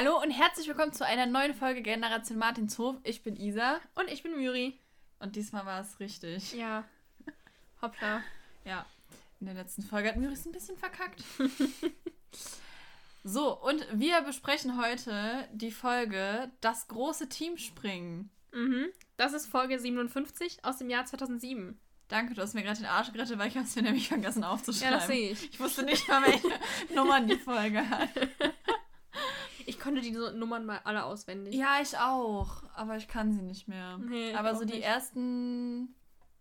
Hallo und herzlich willkommen zu einer neuen Folge Generation Martinshof. Ich bin Isa. Und ich bin Myri. Und diesmal war es richtig. Ja. Hoppla. Ja. In der letzten Folge hat Myri es ein bisschen verkackt. so, und wir besprechen heute die Folge Das große Teamspringen. Mhm. Das ist Folge 57 aus dem Jahr 2007. Danke, du hast mir gerade den Arsch gerettet, weil ich habe es mir nämlich vergessen aufzuschreiben. Ja, das sehe ich. Ich wusste nicht mal, welche Nummern die Folge hat. Ich konnte die Nummern mal alle auswendig. Ja, ich auch. Aber ich kann sie nicht mehr. Nee, aber so die nicht. ersten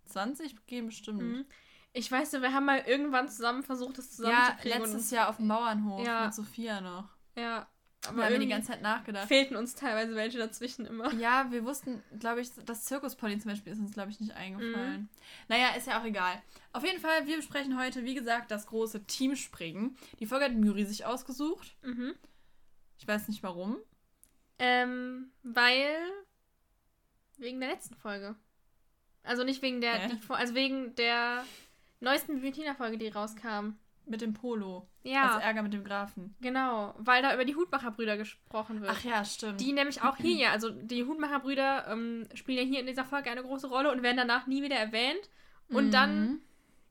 20 gehen bestimmt. Mhm. Ich weiß, wir haben mal irgendwann zusammen versucht, das Ja, zusammenzukriegen. letztes Jahr auf dem Bauernhof Ja. mit Sophia noch. Ja. Aber da haben wir die ganze Zeit nachgedacht. fehlten uns teilweise welche dazwischen immer. Ja, wir wussten, glaube ich, das Zirkuspony zum Beispiel ist uns, glaube ich, nicht eingefallen. Mhm. Naja, ist ja auch egal. Auf jeden Fall, wir besprechen heute, wie gesagt, das große Teamspringen. Die Folge hat Muri sich ausgesucht. Mhm. Ich weiß nicht warum. Ähm, weil. Wegen der letzten Folge. Also nicht wegen der. Die, also wegen der neuesten Bibliothina-Folge, die rauskam. Mit dem Polo. Ja, Also Ärger mit dem Grafen. genau. Weil da über die Hutmacherbrüder gesprochen wird. Ach ja, stimmt. Die nämlich auch hier, ja, also die Hutmacherbrüder ähm, spielen ja hier in dieser Folge eine große Rolle und werden danach nie wieder erwähnt. Und Mhm. dann,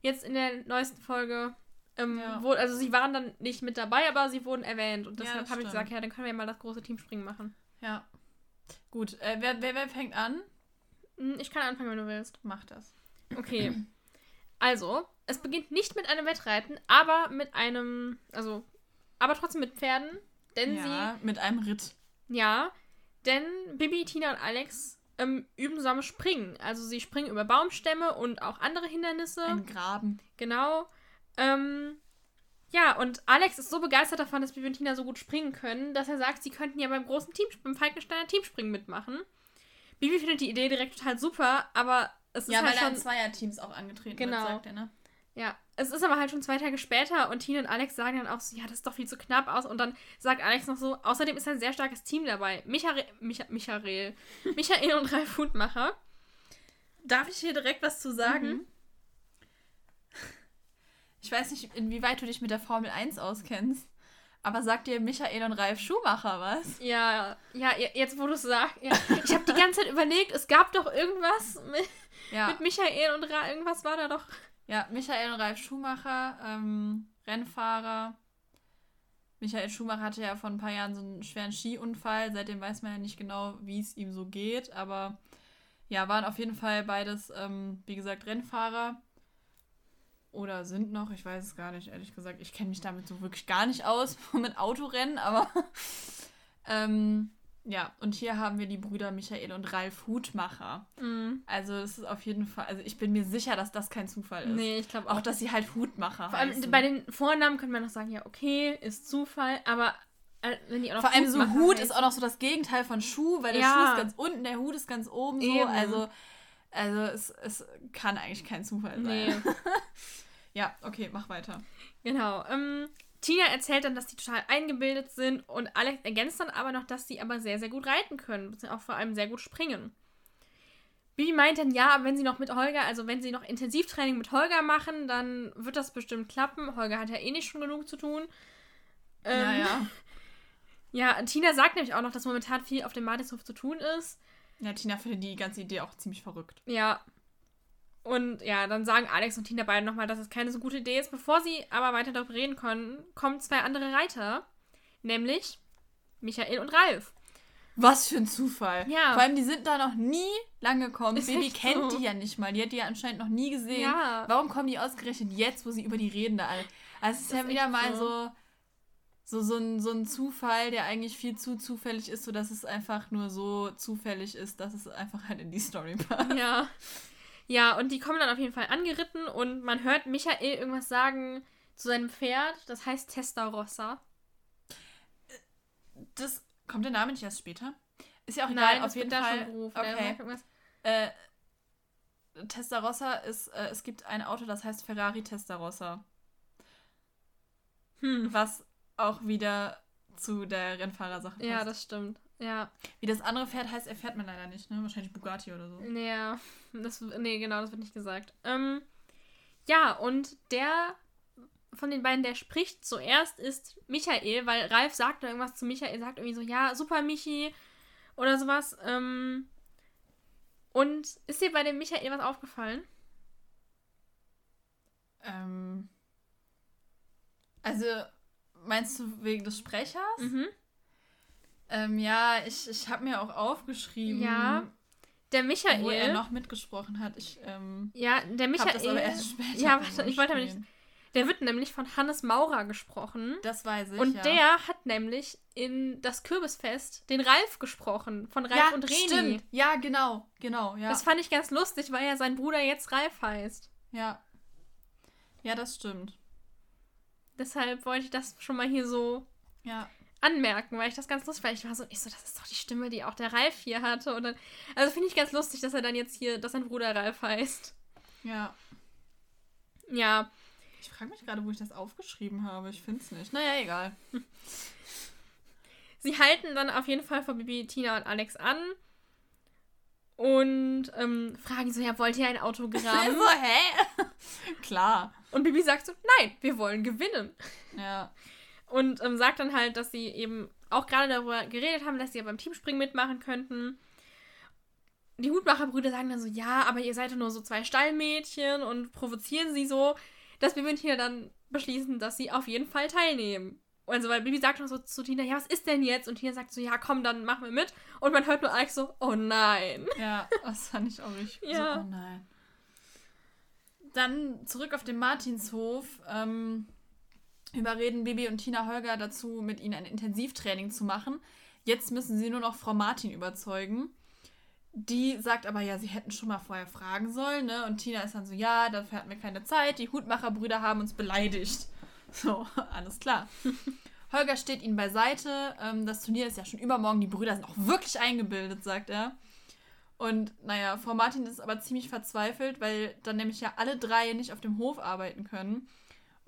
jetzt in der neuesten Folge, ähm, Ja. wo, also sie waren dann nicht mit dabei, aber sie wurden erwähnt. Und Ja, deshalb das habe ich gesagt, ja, dann können wir ja mal das große Teamspringen machen. Ja. Gut, äh, wer, wer, wer fängt an? Hm, Ich kann anfangen, wenn du willst. Mach das. Okay. Also, es beginnt nicht mit einem Wettreiten, aber mit einem, also, aber trotzdem mit Pferden. Denn ja, mit einem Ritt. sie, ja, denn Bibi, Tina und Alex ähm, üben zusammen Springen. Also sie springen über Baumstämme und auch andere Hindernisse. Ein Graben. Genau. Ähm, ja, und Alex ist so begeistert davon, dass Bibi und Tina so gut springen können, dass er sagt, sie könnten ja beim großen Team, beim Falkensteiner Teamspringen mitmachen. Bibi findet die Idee direkt total super, aber es ist Ja, halt weil er schon... in Zweierteams auch angetreten Genau. wird, sagt er, ne? Ja, es ist aber halt schon zwei Tage später und Tina und Alex sagen dann auch so, ja, das ist doch viel zu knapp aus. Und dann sagt Alex noch so, außerdem ist ein sehr starkes Team dabei. Michael, Micha, Michael, Michael und Ralf Hutmacher. Darf ich hier direkt was zu sagen? Mhm. Ich weiß nicht, inwieweit du dich mit der Formel 1 auskennst, aber sagt dir Michael und Ralf Schumacher was? Ja, ja, jetzt wo du es sagst. Ja. Ich habe die ganze Zeit überlegt, es gab doch irgendwas mit, Ja, mit Michael und Ralf, irgendwas war da doch. ja Michael und Ralf Schumacher, ähm, Rennfahrer. Michael Schumacher hatte ja vor ein paar Jahren so einen schweren Skiunfall. Seitdem weiß man ja nicht genau, wie es ihm so geht. Aber ja, waren auf jeden Fall beides, ähm, wie gesagt, Rennfahrer. Oder sind noch, ich weiß es gar nicht, ehrlich gesagt. Ich kenne mich damit so wirklich gar nicht aus mit Autorennen, aber ähm, ja, und hier haben wir die Brüder Michael und Ralf Hutmacher. Mhm. Also es ist auf jeden Fall, also ich bin mir sicher, dass das kein Zufall ist. Nee, ich glaube Auch, auch. dass sie halt Hutmacher Vor allem heißen. bei den Vornamen könnte man noch sagen, ja, okay, ist Zufall, aber äh, wenn die auch noch Vor allem so Hut heißen- ist auch noch so das Gegenteil von Schuh, weil der Ja. Schuh ist ganz unten, der Hut ist ganz oben so. Eben. Also, also es, es kann eigentlich kein Zufall sein. Nee. Ja, okay, mach weiter. Genau. Ähm, Tina erzählt dann, dass die total eingebildet sind und Alex ergänzt dann aber noch, dass sie aber sehr, sehr gut reiten können. Auch vor allem sehr gut springen. Bibi meint dann, ja, wenn sie noch mit Holger, also wenn sie noch Intensivtraining mit Holger machen, dann wird das bestimmt klappen. Holger hat ja eh nicht schon genug zu tun. Ähm, ja, ja. Ja, Tina sagt nämlich auch noch, dass momentan viel auf dem Martinshof zu tun ist. Ja, Tina findet die ganze Idee auch ziemlich verrückt. Ja. Und ja, dann sagen Alex und Tina beide nochmal, dass es keine so gute Idee ist. Bevor sie aber weiter darüber reden können, kommen zwei andere Reiter. Nämlich Michael und Ralf. Was für ein Zufall. Ja. Vor allem, die sind da noch nie lang gekommen. Ist Baby kennt so. die ja nicht mal. Die hat die ja anscheinend noch nie gesehen. Ja. Warum kommen die ausgerechnet jetzt, wo sie über die reden da alle? Also es ist Das ja ist wieder mal so. so, so, so, ein, so ein Zufall, der eigentlich viel zu zufällig ist, sodass es einfach nur so zufällig ist, dass es einfach halt in die Story passt. Ja. Ja, und die kommen dann auf jeden Fall angeritten und man hört Michael irgendwas sagen zu seinem Pferd. Das heißt Testarossa. Das kommt der Name nicht erst später? Ist ja auch egal, Nein, auf jeden Fall. schon gerufen. Okay. Äh, Testarossa ist, äh, es gibt ein Auto, das heißt Ferrari Testarossa. Hm. Was auch wieder zu der Rennfahrersache passt. Ja, das stimmt. Ja. Wie das andere Pferd heißt, erfährt man leider nicht, ne? Wahrscheinlich Bugatti oder so. Ja, das, nee, genau, das wird nicht gesagt. Ähm, ja, und der von den beiden, der spricht zuerst, ist Michael, weil Ralf sagt da irgendwas zu Michael, sagt irgendwie so, ja, super Michi oder sowas. Ähm, und ist dir bei dem Michael was aufgefallen? Ähm, also, meinst du wegen des Sprechers? Mhm. Ähm, ja, ich, ich habe mir auch aufgeschrieben, Ja. Der Michael. wo er noch mitgesprochen hat. Ich ähm, ja, der Michael. das aber erst später ja, warte, ich wollte aber nicht. Der wird nämlich von Hannes Maurer gesprochen. Das weiß ich, Und ja. der hat nämlich in das Kürbisfest den Ralf gesprochen. Von Ralf ja, und Reni. stimmt. Ja, genau, genau, ja. Das fand ich ganz lustig, weil ja sein Bruder jetzt Ralf heißt. ja. Ja, das stimmt. Deshalb wollte ich das schon mal hier so Ja. Anmerken, weil ich das ganz lustig fand. Ich war so, ich so, das ist doch die Stimme, die auch der Ralf hier hatte. Und dann, also finde ich ganz lustig, dass er dann jetzt hier, dass sein Bruder Ralf heißt. Ja. Ja, Ich frage mich gerade, wo ich das aufgeschrieben habe. Ich finde es nicht. Naja, egal. sie halten dann auf jeden Fall vor Bibi, Tina und Alex an. Und ähm, fragen so, ja, wollt ihr ein Autogramm? so, hä? Klar. Und Bibi sagt so, nein, wir wollen gewinnen. Ja. Und ähm, sagt dann halt, dass sie eben auch gerade darüber geredet haben, dass sie ja beim Teamspringen mitmachen könnten. Die Hutmacherbrüder sagen dann so, ja, aber ihr seid doch nur so zwei Stallmädchen und provozieren sie so, dass Bibi und Tina dann beschließen, dass sie auf jeden Fall teilnehmen. Also, weil Bibi sagt noch so zu Tina, ja, was ist denn jetzt? Und Tina sagt so, ja, komm, dann machen wir mit. Und man hört nur Alex so, oh nein. Ja, das fand ich auch richtig. Ja. So, oh nein. Dann zurück auf den Martinshof. Ähm, überreden Bibi und Tina Holger dazu, mit ihnen ein Intensivtraining zu machen. Jetzt müssen sie nur noch Frau Martin überzeugen. Die sagt aber, ja, sie hätten schon mal vorher fragen sollen, ne? Und Tina ist dann so, ja, dafür hatten wir keine Zeit. Die Hutmacherbrüder haben uns beleidigt. So, alles klar. Holger steht ihnen beiseite. Ähm, das Turnier ist ja schon übermorgen. Die Brüder sind auch wirklich eingebildet, sagt er. Und naja, Frau Martin ist aber ziemlich verzweifelt, weil dann nämlich ja alle drei nicht auf dem Hof arbeiten können.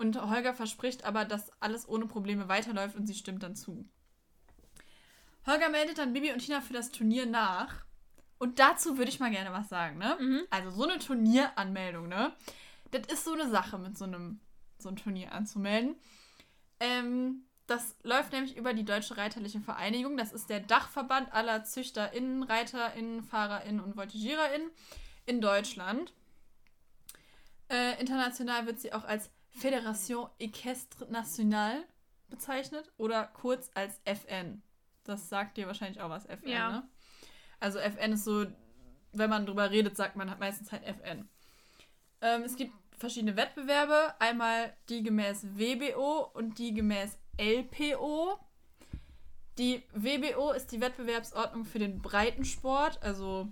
Und Holger verspricht aber, dass alles ohne Probleme weiterläuft und sie stimmt dann zu. Holger meldet dann Bibi und Tina für das Turnier nach. Und dazu würde ich mal gerne was sagen, ne? Mhm. Also so eine Turnieranmeldung, ne? Das ist so eine Sache mit so einem, so einem Turnier anzumelden. Ähm, das läuft nämlich über die Deutsche Reiterliche Vereinigung. Das ist der Dachverband aller ZüchterInnen, ReiterInnen, FahrerInnen und VoltigiererInnen in Deutschland. Äh, international wird sie auch als Fédération Équestre Nationale bezeichnet oder kurz als FN. Das sagt dir wahrscheinlich auch was, FN, Ja. ne? Also FN ist so, wenn man drüber redet, sagt man meistens halt FN. Ähm, es gibt verschiedene Wettbewerbe. Einmal die gemäß WBO und die gemäß LPO. Die WBO ist die Wettbewerbsordnung für den Breitensport, also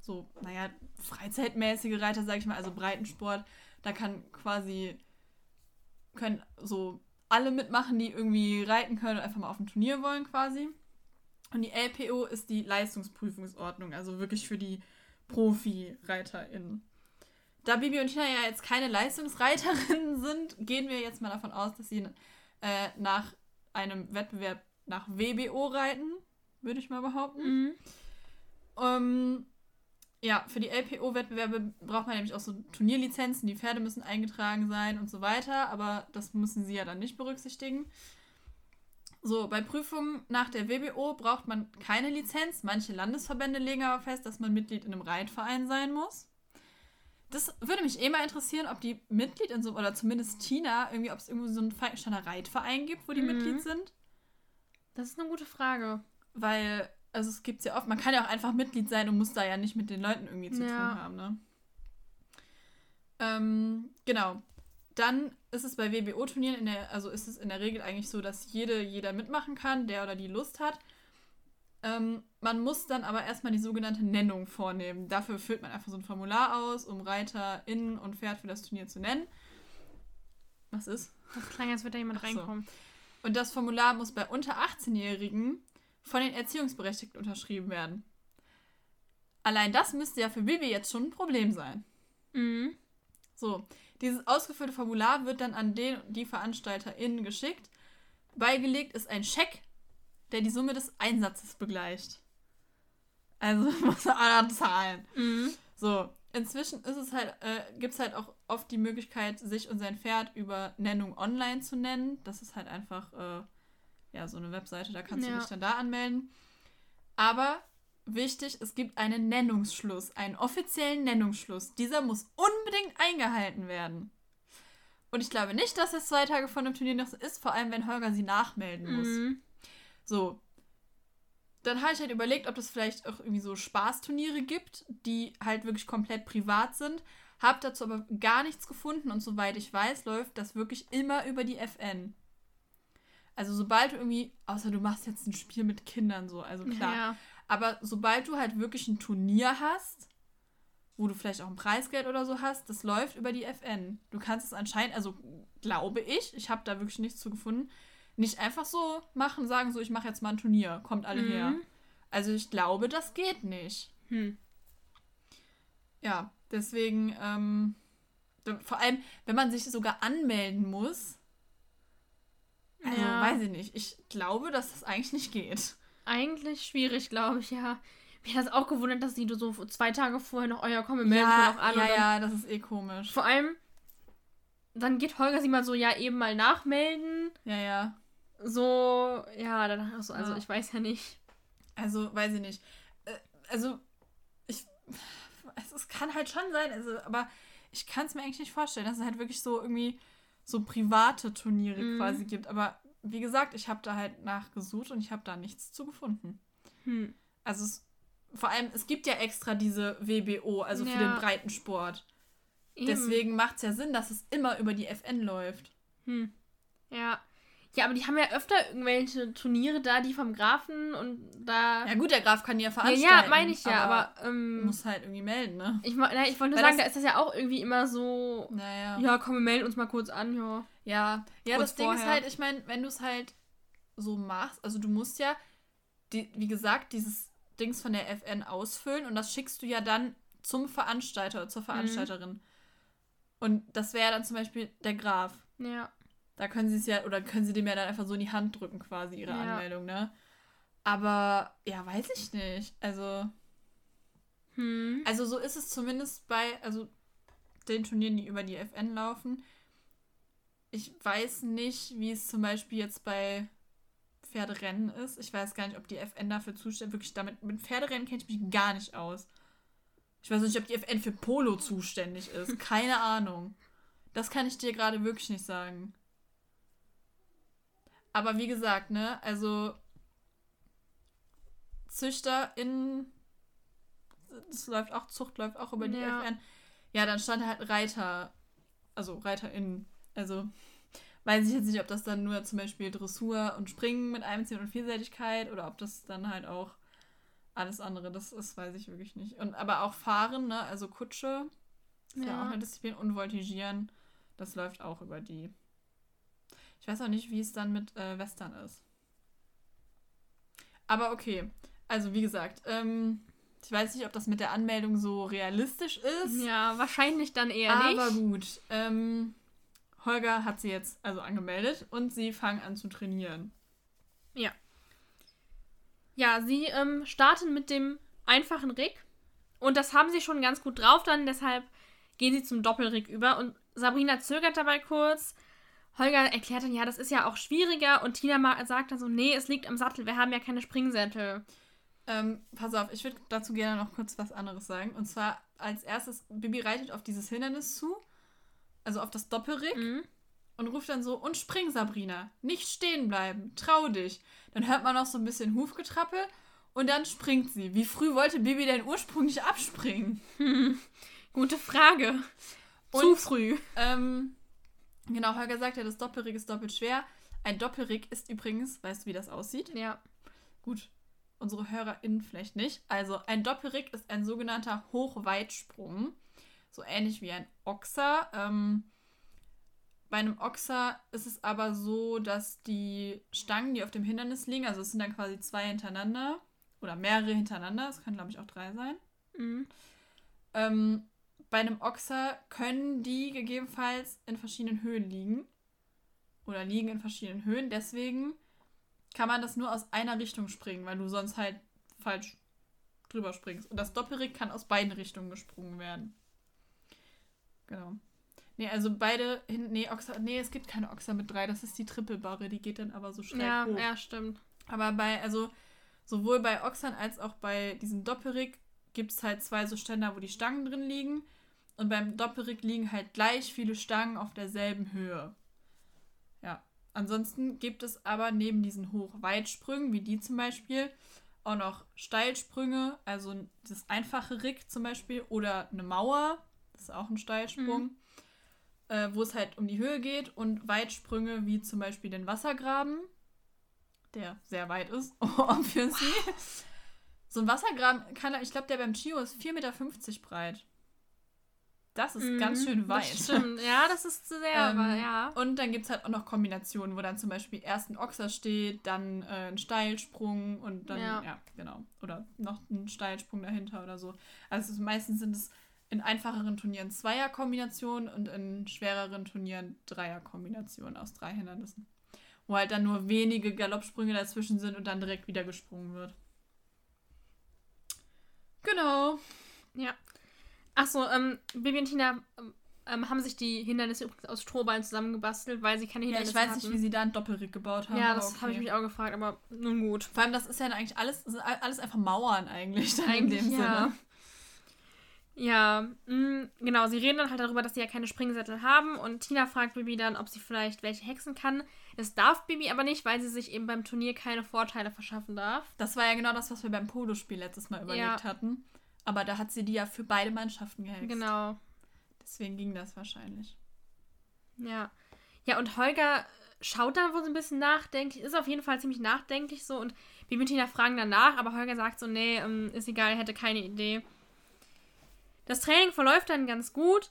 so, naja, freizeitmäßige Reiter, sag ich mal, also Breitensport. Da kann quasi, können so alle mitmachen, die irgendwie reiten können und einfach mal auf ein Turnier wollen quasi. Und die LPO ist die Leistungsprüfungsordnung, also wirklich für die Profi-ReiterInnen. Da Bibi und Tina ja jetzt keine Leistungsreiterinnen sind, gehen wir jetzt mal davon aus, dass sie äh, nach einem Wettbewerb nach WBO reiten, würde ich mal behaupten. Mhm. Ähm, ja, für die LPO-Wettbewerbe braucht man nämlich auch so Turnierlizenzen, die Pferde müssen eingetragen sein und so weiter, aber das müssen sie ja dann nicht berücksichtigen. So, bei Prüfungen nach der WBO braucht man keine Lizenz. Manche Landesverbände legen aber fest, dass man Mitglied in einem Reitverein sein muss. Das würde mich eh mal interessieren, ob die Mitglied in so, oder zumindest Tina, irgendwie, ob es irgendwo so einen Falkensteiner Reitverein gibt, wo die Mhm. Mitglied sind. Das ist eine gute Frage. Weil, also es gibt es ja oft, man kann ja auch einfach Mitglied sein und muss da ja nicht mit den Leuten irgendwie zu Ja. tun haben, ne? Ähm, genau. Dann ist es bei WBO-Turnieren in der, also ist es in der Regel eigentlich so, dass jede, jeder mitmachen kann, der oder die Lust hat. Ähm, man muss dann aber erstmal die sogenannte Nennung vornehmen. Dafür füllt man einfach so ein Formular aus, um Reiter, Innen und Pferd für das Turnier zu nennen. Was ist? Das klang, als würde da jemand so. reinkommen. Und das Formular muss bei unter 18-Jährigen von den Erziehungsberechtigten unterschrieben werden. Allein das müsste ja für Bibi jetzt schon ein Problem sein. Mhm. So, dieses ausgefüllte Formular wird dann an den die VeranstalterInnen geschickt. Beigelegt ist ein Scheck, der die Summe des Einsatzes begleicht. Also muss er zahlen. Mhm. So, inzwischen ist es halt, äh, gibt es halt auch oft die Möglichkeit, sich und sein Pferd über Nennung online zu nennen. Das ist halt einfach, äh, ja, so eine Webseite, da kannst Ja. du dich dann da anmelden. Aber wichtig, es gibt einen Nennungsschluss, einen offiziellen Nennungsschluss. Dieser muss unbedingt eingehalten werden. Und ich glaube nicht, dass es zwei Tage vor dem Turnier noch so ist, vor allem wenn Holger sie nachmelden muss. Mhm. So. Dann habe ich halt überlegt, ob es vielleicht auch irgendwie so Spaßturniere gibt, die halt wirklich komplett privat sind. Hab dazu aber gar nichts gefunden und soweit ich weiß, läuft das wirklich immer über die FN. Also sobald du irgendwie, außer du machst jetzt ein Spiel mit Kindern so, also klar. Ja. Aber sobald du halt wirklich ein Turnier hast, wo du vielleicht auch ein Preisgeld oder so hast, das läuft über die FN. Du kannst es anscheinend, also glaube ich, ich habe da wirklich nichts zu gefunden, nicht einfach so machen, sagen so, ich mache jetzt mal ein Turnier, kommt alle her. Mhm. Also ich glaube, das geht nicht. Hm. Ja, deswegen, ähm, vor allem, wenn man sich sogar anmelden muss, also Ja. weiß ich nicht, ich glaube, dass das eigentlich nicht geht. Eigentlich schwierig, glaube ich, ja. Mich hat das auch gewundert, dass die so zwei Tage vorher noch euer Kommen melden ja, noch an. ja, ja, das ist eh komisch. Vor allem, dann geht Holger sie mal so, ja, eben mal nachmelden. Ja, ja. So, ja, ich so, also Ja. ich weiß ja nicht. Also, weiß ich nicht. Äh, Also, ich. Es, es kann halt schon sein, also, aber ich kann es mir eigentlich nicht vorstellen, dass es halt wirklich so irgendwie so private Turniere Mhm. quasi gibt. Aber wie gesagt, ich habe da halt nachgesucht und ich habe da nichts zu gefunden. Hm. Also, es, vor allem, es gibt ja extra diese WBO, also für Ja. den Breitensport. Eben. Deswegen macht es ja Sinn, dass es immer über die FN läuft. Hm. Ja. Ja, aber die haben ja öfter irgendwelche Turniere da, die vom Grafen und da. Ja, gut, der Graf kann die ja ja, veranstalten. ja meine ich ja, aber, ähm, Muss halt irgendwie melden, ne? ich, na, ich wollte nur sagen, das- da ist das ja auch irgendwie immer so. Naja. Ja, komm, wir melden uns mal kurz an, ja. Ja, ja Kurz das Ding ist vorher. halt, ich meine, wenn du es halt so machst, also du musst ja, die, wie gesagt, dieses Dings von der FN ausfüllen und das schickst du ja dann zum Veranstalter oder Mhm. zur Veranstalterin. Und das wäre dann zum Beispiel der Graf. Ja. Da können sie es ja, oder können sie dem ja dann einfach so in die Hand drücken, quasi, ihre Ja. Anmeldung, ne? Aber, ja, weiß ich nicht. Also, Hm. also so ist es zumindest bei, also den Turnieren, die über die FN laufen. Ich weiß nicht, wie es zum Beispiel jetzt bei Pferderennen ist. Ich weiß gar nicht, ob die FN dafür zuständig wirklich damit. Mit Pferderennen kenne ich mich gar nicht aus. Ich weiß nicht, ob die FN für Polo zuständig ist. Keine Ahnung. Das kann ich dir gerade wirklich nicht sagen. Aber wie gesagt, ne, also ZüchterInnen, das läuft auch, Zucht läuft auch über die Ja. FN. Ja, dann stand halt Reiter, also ReiterInnen. Also weiß ich jetzt nicht, ob das dann nur zum Beispiel Dressur und Springen mit Einbeziehung und Vielseitigkeit oder ob das dann halt auch alles andere, das ist, weiß ich wirklich nicht. Und aber auch Fahren, ne, also Kutsche, ist ja, Ja. auch eine Disziplin und Voltigieren, das läuft auch über die. Ich weiß auch nicht, wie es dann mit äh, Western ist. Aber okay. Also wie gesagt, ähm, ich weiß nicht, ob das mit der Anmeldung so realistisch ist. Ja, wahrscheinlich dann eher aber nicht. gut. Ähm, Holger hat sie jetzt also angemeldet und sie fangen an zu trainieren. Ja, sie ähm, starten mit dem einfachen Rig. Und das haben sie schon ganz gut drauf dann, deshalb gehen sie zum Doppelrig über. Und Sabrina zögert dabei kurz. Holger erklärt dann, ja, das ist ja auch schwieriger. Und Tina sagt dann so, nee, es liegt am Sattel, wir haben ja keine Springsättel. Ähm, pass auf, ich würde dazu gerne noch kurz was anderes sagen. Und zwar als erstes, Bibi reitet auf dieses Hindernis zu, also auf das Doppelrig. Mhm. und ruft dann so, und spring, Sabrina. Nicht stehen bleiben. Trau dich. Dann hört man noch so ein bisschen Hufgetrappel und dann springt sie. Wie früh wollte Bibi denn ursprünglich abspringen? Gute Frage. Und- Zu früh. Ähm, genau, Holger sagt ja, das Doppelrig ist doppelt schwer. Ein Doppelrig ist übrigens, weißt du, wie das aussieht? Ja. Gut, unsere HörerInnen vielleicht nicht. Also, ein Doppelrig ist ein sogenannter Hochweitsprung. So ähnlich wie ein Ochser. Ähm, bei einem Ochser ist es aber so, dass die Stangen, die auf dem Hindernis liegen, also es sind dann quasi zwei hintereinander oder mehrere hintereinander, es können glaube ich auch drei sein. Mhm. Ähm, bei einem Ochser können die gegebenenfalls in verschiedenen Höhen liegen. Oder liegen in verschiedenen Höhen. Deswegen kann man das nur aus einer Richtung springen, weil du sonst halt falsch drüber springst. Und das Doppelrig kann aus beiden Richtungen gesprungen werden. genau. Nee, also beide hin, nee, Ochser, nee, es gibt keine Ochser mit drei, das ist die Trippelbarre, die geht dann aber so schräg Ja, hoch. ja, stimmt. Aber bei, also sowohl bei Ochsern als auch bei diesem Doppelrick gibt es halt zwei so Ständer, wo die Stangen drin liegen. Und beim Doppelrick liegen halt gleich viele Stangen auf derselben Höhe. Ja. Ansonsten gibt es aber neben diesen Hochweitsprüngen, wie die zum Beispiel, auch noch Steilsprünge, also das einfache Rick zum Beispiel, oder eine Mauer, das ist auch ein Steilsprung, äh, wo es halt um die Höhe geht, und Weitsprünge wie zum Beispiel den Wassergraben, der sehr weit ist, obviously. So ein Wassergraben kann, ich glaube, der beim Chio ist 4,50 Meter breit. Das ist ganz Mhm, schön weit. Das stimmt. Ja, das ist sehr, Ähm, aber ja. Und dann gibt es halt auch noch Kombinationen, wo dann zum Beispiel erst ein Ochser steht, dann äh, ein Steilsprung und dann, ja. Ja. genau. Oder noch ein Steilsprung dahinter oder so. Also meistens sind es in einfacheren Turnieren Zweierkombinationen und in schwereren Turnieren Dreierkombinationen aus drei Hindernissen. Wo halt dann nur wenige Galoppsprünge dazwischen sind und dann direkt wieder gesprungen wird. Genau. Ja. Achso, ähm, Bibi und Tina ähm, ähm, haben sich die Hindernisse übrigens aus Strohballen zusammengebastelt, weil sie keine Ja, Hindernisse ich weiß hatten. nicht, wie sie da einen Doppelrick gebaut haben. Ja, das habe ich okay. mich auch gefragt, aber nun gut. Vor allem, das ist ja eigentlich alles, alles einfach Mauern eigentlich dann Eigentlich, in dem ja. Sinne. Ja, mh, genau, sie reden dann halt darüber, dass sie ja keine Springsättel haben und Tina fragt Bibi dann, ob sie vielleicht welche hexen kann. Das darf Bibi aber nicht, weil sie sich eben beim Turnier keine Vorteile verschaffen darf. Das war ja genau das, was wir beim Polospiel letztes Mal überlegt Ja. hatten. Aber da hat sie die ja für beide Mannschaften gehext. Genau. Deswegen ging das wahrscheinlich. Ja. Ja, und Holger schaut dann wohl so ein bisschen nachdenklich, ist auf jeden Fall ziemlich nachdenklich so und Bibi und Tina fragen danach, aber Holger sagt so, nee, ähm, ist egal, er hätte keine Idee. Das Training verläuft dann ganz gut.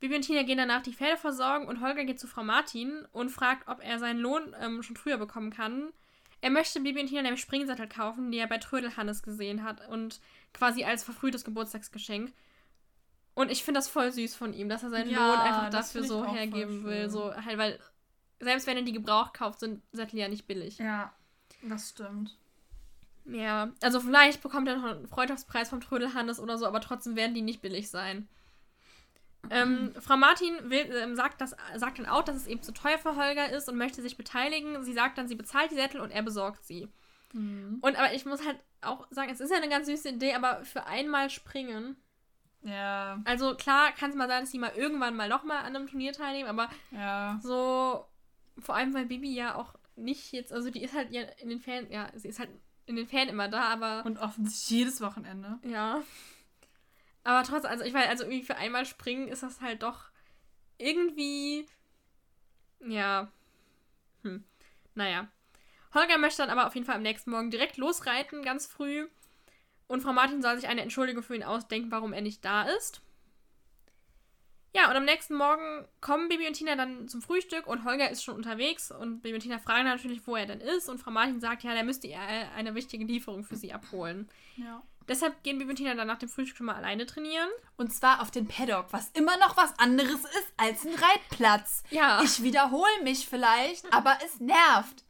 Bibi und Tina gehen danach die Pferde versorgen und Holger geht zu Frau Martin und fragt, ob er seinen Lohn ähm, schon früher bekommen kann. Er möchte Bibi und Tina nämlich Springsattel kaufen, die er bei Trödelhannes gesehen hat und quasi als verfrühtes Geburtstagsgeschenk. Und ich finde das voll süß von ihm, dass er seinen Ja, Lohn einfach dafür so hergeben will. So halt, weil selbst wenn er die gebraucht kauft, sind Sättel ja nicht billig. Ja, das stimmt. Ja, also vielleicht bekommt er noch einen Freundschaftspreis vom Trödelhannes oder so, aber trotzdem werden die nicht billig sein. Ähm, Frau Martin will, ähm, sagt, das, sagt dann auch, dass es eben zu teuer für Holger ist und möchte sich beteiligen. Sie sagt dann, sie bezahlt die Sättel und er besorgt sie. Mhm. Und aber ich muss halt auch sagen, es ist ja eine ganz süße Idee, aber für einmal springen. Ja, Also klar kann es mal sein, dass sie mal irgendwann mal nochmal an einem Turnier teilnehmen, aber ja. so, vor allem weil Bibi ja auch nicht jetzt, also die ist halt ja in den Ferien, ja, sie ist halt in den Ferien immer da, aber Und offensichtlich jedes Wochenende. ja. Aber trotzdem, also ich weiß, also irgendwie für einmal springen ist das halt doch irgendwie, ja, hm, naja. Holger möchte dann aber auf jeden Fall am nächsten Morgen direkt losreiten, ganz früh. Und Frau Martin soll sich eine Entschuldigung für ihn ausdenken, warum er nicht da ist. Ja, und am nächsten Morgen kommen Baby und Tina dann zum Frühstück und Holger ist schon unterwegs und Baby und Tina fragen natürlich, wo er denn ist und Frau Martin sagt, ja, der müsste ihr eine wichtige Lieferung für sie abholen. Ja. Deshalb gehen Baby und Tina dann nach dem Frühstück schon mal alleine trainieren. Und zwar auf den Paddock, was immer noch was anderes ist als ein Reitplatz. Ja. Ich wiederhole mich vielleicht, aber es nervt.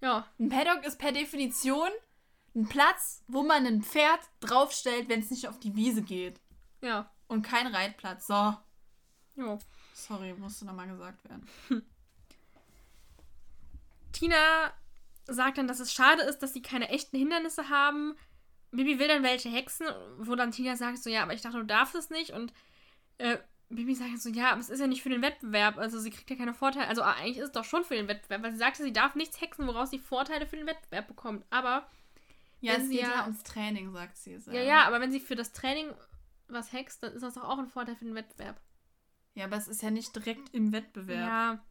Ja, Ein Paddock ist per Definition ein Platz, wo man ein Pferd draufstellt, wenn es nicht auf die Wiese geht. ja, Und kein Reitplatz. So. jo. Sorry, musste nochmal gesagt werden. Tina sagt dann, dass es schade ist, dass sie keine echten Hindernisse haben. Bibi will dann welche hexen, wo dann Tina sagt so, ja, aber ich dachte, du darfst es nicht. Und äh, Bibi sagt so, ja, aber es ist ja nicht für den Wettbewerb. Also sie kriegt ja keine Vorteile. Also eigentlich ist es doch schon für den Wettbewerb, weil sie sagte, sie darf nichts hexen, woraus sie Vorteile für den Wettbewerb bekommt. Aber, Ja, Wenn es sie geht ja- ja ums Training, sagt sie. es ja, ja, aber wenn sie für das Training was hext, dann ist das doch auch ein Vorteil für den Wettbewerb. Ja, aber es ist ja nicht direkt im Wettbewerb. Ja.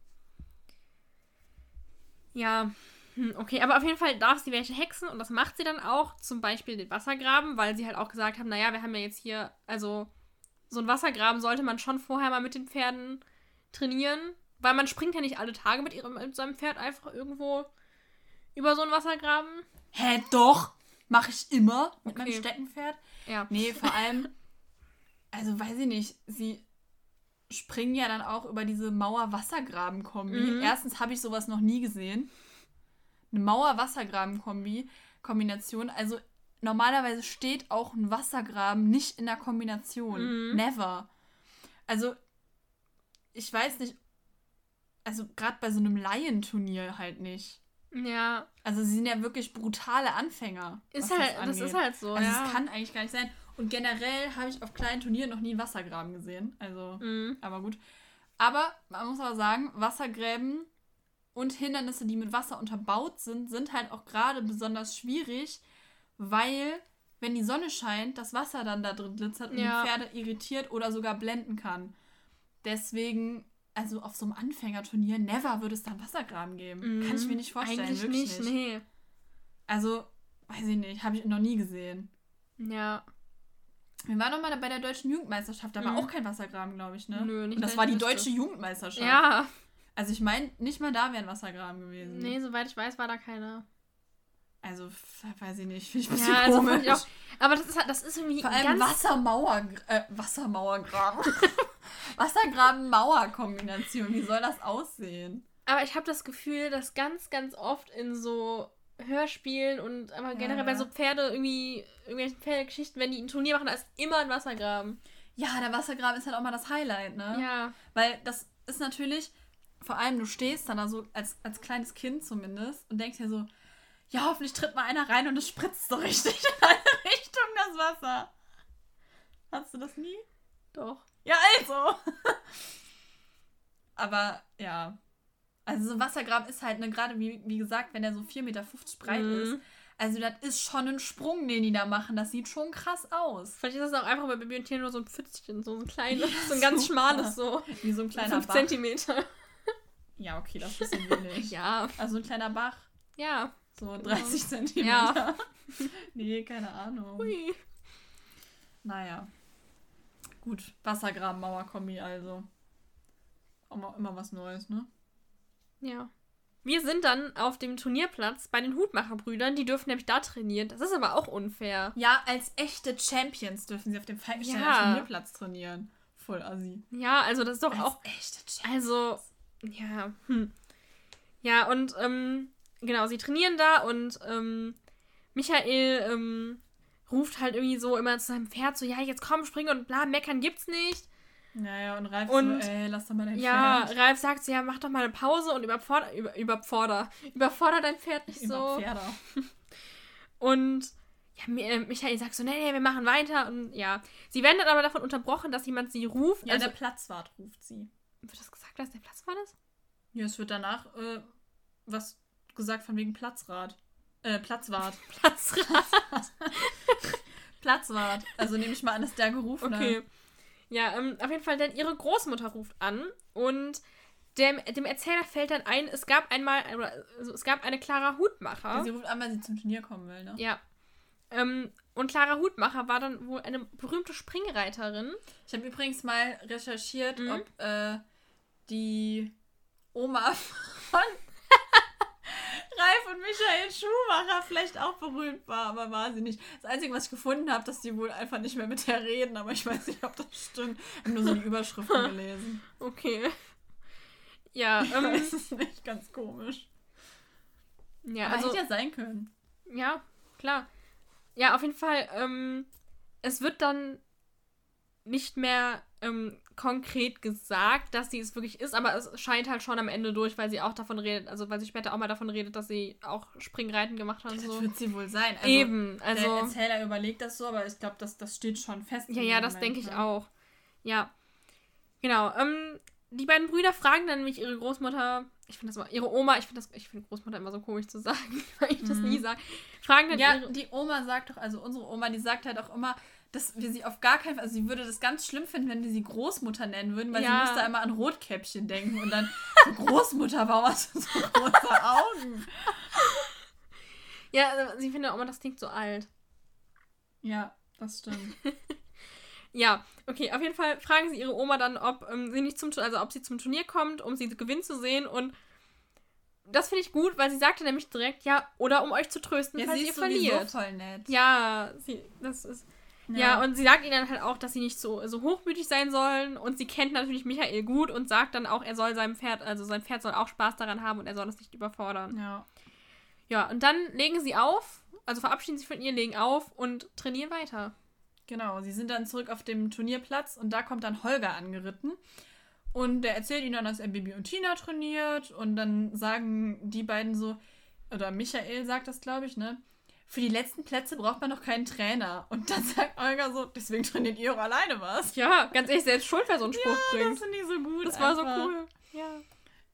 Ja. Hm, Okay, aber auf jeden Fall darf sie welche hexen und das macht sie dann auch. Zum Beispiel den Wassergraben, weil sie halt auch gesagt haben, naja, wir haben ja jetzt hier, also so ein Wassergraben sollte man schon vorher mal mit den Pferden trainieren, weil man springt ja nicht alle Tage mit, ihrem, mit seinem Pferd einfach irgendwo über so einen Wassergraben. Hä, doch? Mache ich immer mit Okay. meinem Steckenpferd. Ja. Nee, vor allem, also weiß ich nicht, sie springen ja dann auch über diese Mauer-Wassergraben-Kombi. Mhm. Erstens habe ich sowas noch nie gesehen. Eine Mauer-Wassergraben-Kombi, Kombination. Also normalerweise steht auch ein Wassergraben nicht in der Kombination. Mhm. Never. Also, ich weiß nicht, also gerade bei so einem Laienturnier halt nicht. Ja. Also sie sind ja wirklich brutale Anfänger. Ist halt, das, angeht. ist halt so. Also ja. es kann eigentlich gar nicht sein. Und generell habe ich auf kleinen Turnieren noch nie einen Wassergraben gesehen. Also, Mhm. aber gut. Aber man muss aber sagen, Wassergräben und Hindernisse, die mit Wasser unterbaut sind, sind halt auch gerade besonders schwierig, weil wenn die Sonne scheint, das Wasser dann da drin glitzert und Ja. die Pferde irritiert oder sogar blenden kann. Deswegen, also auf so einem Anfängerturnier, never würde es da einen Wassergraben geben. Kann ich mir nicht vorstellen. Mhm. Eigentlich wirklich nicht, nicht. nee. Also, weiß ich nicht, habe ich noch nie gesehen. Ja. Wir waren noch mal bei der deutschen Jugendmeisterschaft, da war Mhm. auch kein Wassergraben, glaube ich, ne? Nö, nicht, Und das war die wüsste. deutsche Jugendmeisterschaft. Ja. Also ich meine, nicht mal da wäre ein Wassergraben gewesen. Nee, soweit ich weiß, war da keiner. Also, weiß ich nicht, finde ich Ja, also komisch. ich auch, aber das ist, halt- das ist irgendwie Vor allem. Wassermauer, äh, Wassermauergraben. Wassergraben-Mauer-Kombination, wie soll das aussehen? Aber ich habe das Gefühl, dass ganz, ganz oft in so Hörspielen und aber generell bei Ja. so Pferde irgendwie, irgendwelchen Pferdegeschichten, wenn die ein Turnier machen, da ist immer ein Wassergraben. Ja, der Wassergraben ist halt auch mal das Highlight, ne? Ja. Weil das ist natürlich, vor allem du stehst dann da so als, als kleines Kind zumindest und denkst dir so, ja, hoffentlich tritt mal einer rein und es spritzt so richtig in eine Richtung das Wasser. Hast du das nie? Doch. Ja, also. Aber ja. Also so ein Wassergraben ist halt, ne, gerade wie, wie gesagt, wenn der so 4,50 Meter breit Mhm. ist. Also das ist schon ein Sprung, den die da machen. Das sieht schon krass aus. Vielleicht ist das auch einfach bei Baby und Tier nur so ein Pfützchen, so ein kleines, Ja, so ein ganz super. schmales, so. Wie so ein kleiner 5 Bach. Zentimeter. Ja, okay, das ist ein wenig. Ja. Also ein kleiner Bach. Ja. So 30 Zentimeter. Ja. nee, keine Ahnung. Hui. Naja. Gut, Wassergraben-Mauerkombi also. Auch immer was Neues, ne? Ja. Wir sind dann auf dem Turnierplatz bei den Hutmacherbrüdern, die dürfen nämlich da trainieren. Das ist aber auch unfair. Ja, als echte Champions dürfen sie auf dem Falkensteiner Ja. Turnierplatz trainieren. Voll assi. Ja, also das ist doch Als auch. echte Champions. Also, ja. Hm. Ja, und ähm, genau, sie trainieren da und ähm, Michael ähm, ruft halt irgendwie so immer zu seinem Pferd so, ja, jetzt komm, spring und bla, meckern gibt's nicht. Naja, und Ralf Und- so, ey, lass doch mal dein Ja, Pferd. Ralf sagt so, ja, mach doch mal eine Pause und überforder, über, überforder, überforder dein Pferd nicht so. Pferde. Und ja, äh, Michael sagt so, nee, nee, wir machen weiter. Und ja, sie werden dann aber davon unterbrochen, dass jemand sie ruft. Ja, also, der Platzwart ruft sie. wird das gesagt, dass der Platz war das? Ja, es wird danach äh, was gesagt von wegen Platzrat. Äh, Platzwart. Platzrat. Platzwart. Also nehme ich mal an, dass der gerufen Okay. Ja, ähm, auf jeden Fall, denn ihre Großmutter ruft an und dem, dem Erzähler fällt dann ein, es gab einmal, also es gab eine Clara Hutmacher. Ja, sie ruft an, weil sie zum Turnier kommen will, ne? ja. Ähm, und Clara Hutmacher war dann wohl eine berühmte Springreiterin. Ich habe übrigens mal recherchiert, Mhm. ob äh, die Oma von Ralf und Michael Schumacher vielleicht auch berühmt war, aber war sie nicht. Das Einzige, was ich gefunden habe, dass die wohl einfach nicht mehr mit der reden, aber ich weiß nicht, ob das stimmt. Ich habe nur so die Überschriften gelesen. Okay. Ja, ähm, weiß es nicht, ganz komisch. ja, aber also, hätte ja sein können. ja, klar. Ja, auf jeden Fall, ähm, es wird dann nicht mehr ähm, konkret gesagt, dass sie es wirklich ist, aber es scheint halt schon am Ende durch, weil sie auch davon redet, also weil sie später auch mal davon redet, dass sie auch Springreiten gemacht hat und Das so. wird sie wohl sein. Also, Eben, Der also. Erzähler überlegt das so, aber ich glaube, das, das steht schon fest. Ja, ja, das denke ich ne? auch. Ja. Genau. Ähm, die beiden Brüder fragen dann nämlich ihre Großmutter, ich finde das immer, ihre Oma, ich finde das, ich finde Großmutter immer so komisch zu sagen, weil ich das Mhm. nie sage. Fragen dann Ja, ihre, die Oma sagt doch, also unsere Oma, die sagt halt auch immer, dass wir sie auf gar keinen Fall, also sie würde das ganz schlimm finden, wenn wir sie Großmutter nennen würden, weil Ja. sie musste einmal an Rotkäppchen denken und dann so Großmutter, warum hast du so große Augen? ja, also sie findet auch immer, das klingt so alt. Ja, das stimmt. Ja, okay, auf jeden Fall fragen sie ihre Oma dann, ob ähm, sie nicht zum also ob sie zum Turnier kommt, um sie gewinnen zu sehen und das finde ich gut, weil sie sagte nämlich direkt, ja, oder um euch zu trösten, Ja, falls sie ihr verliert. voll nett. Ja, sie, das ist. Ja. und sie sagt ihnen dann halt auch, dass sie nicht so, so hochmütig sein sollen. Und sie kennt natürlich Michael gut und sagt dann auch, er soll seinem Pferd, also sein Pferd soll auch Spaß daran haben und er soll es nicht überfordern. ja. Ja, und dann legen sie auf, also verabschieden sich von ihr, legen auf und trainieren weiter. Genau, sie sind dann zurück auf dem Turnierplatz und da kommt dann Holger angeritten. Und der erzählt ihnen dann, dass er Bibi und Tina trainiert. Und dann sagen die beiden so, oder Michael sagt das, glaube ich, ne? Für die letzten Plätze braucht man noch keinen Trainer. Und dann sagt Olga so, deswegen trainiert ihr auch alleine was. Ja, ganz ehrlich, selbst schuld, wer so einen Spruch ja, bringt. Das finde ich so gut. Das war so einfach. cool. Ja.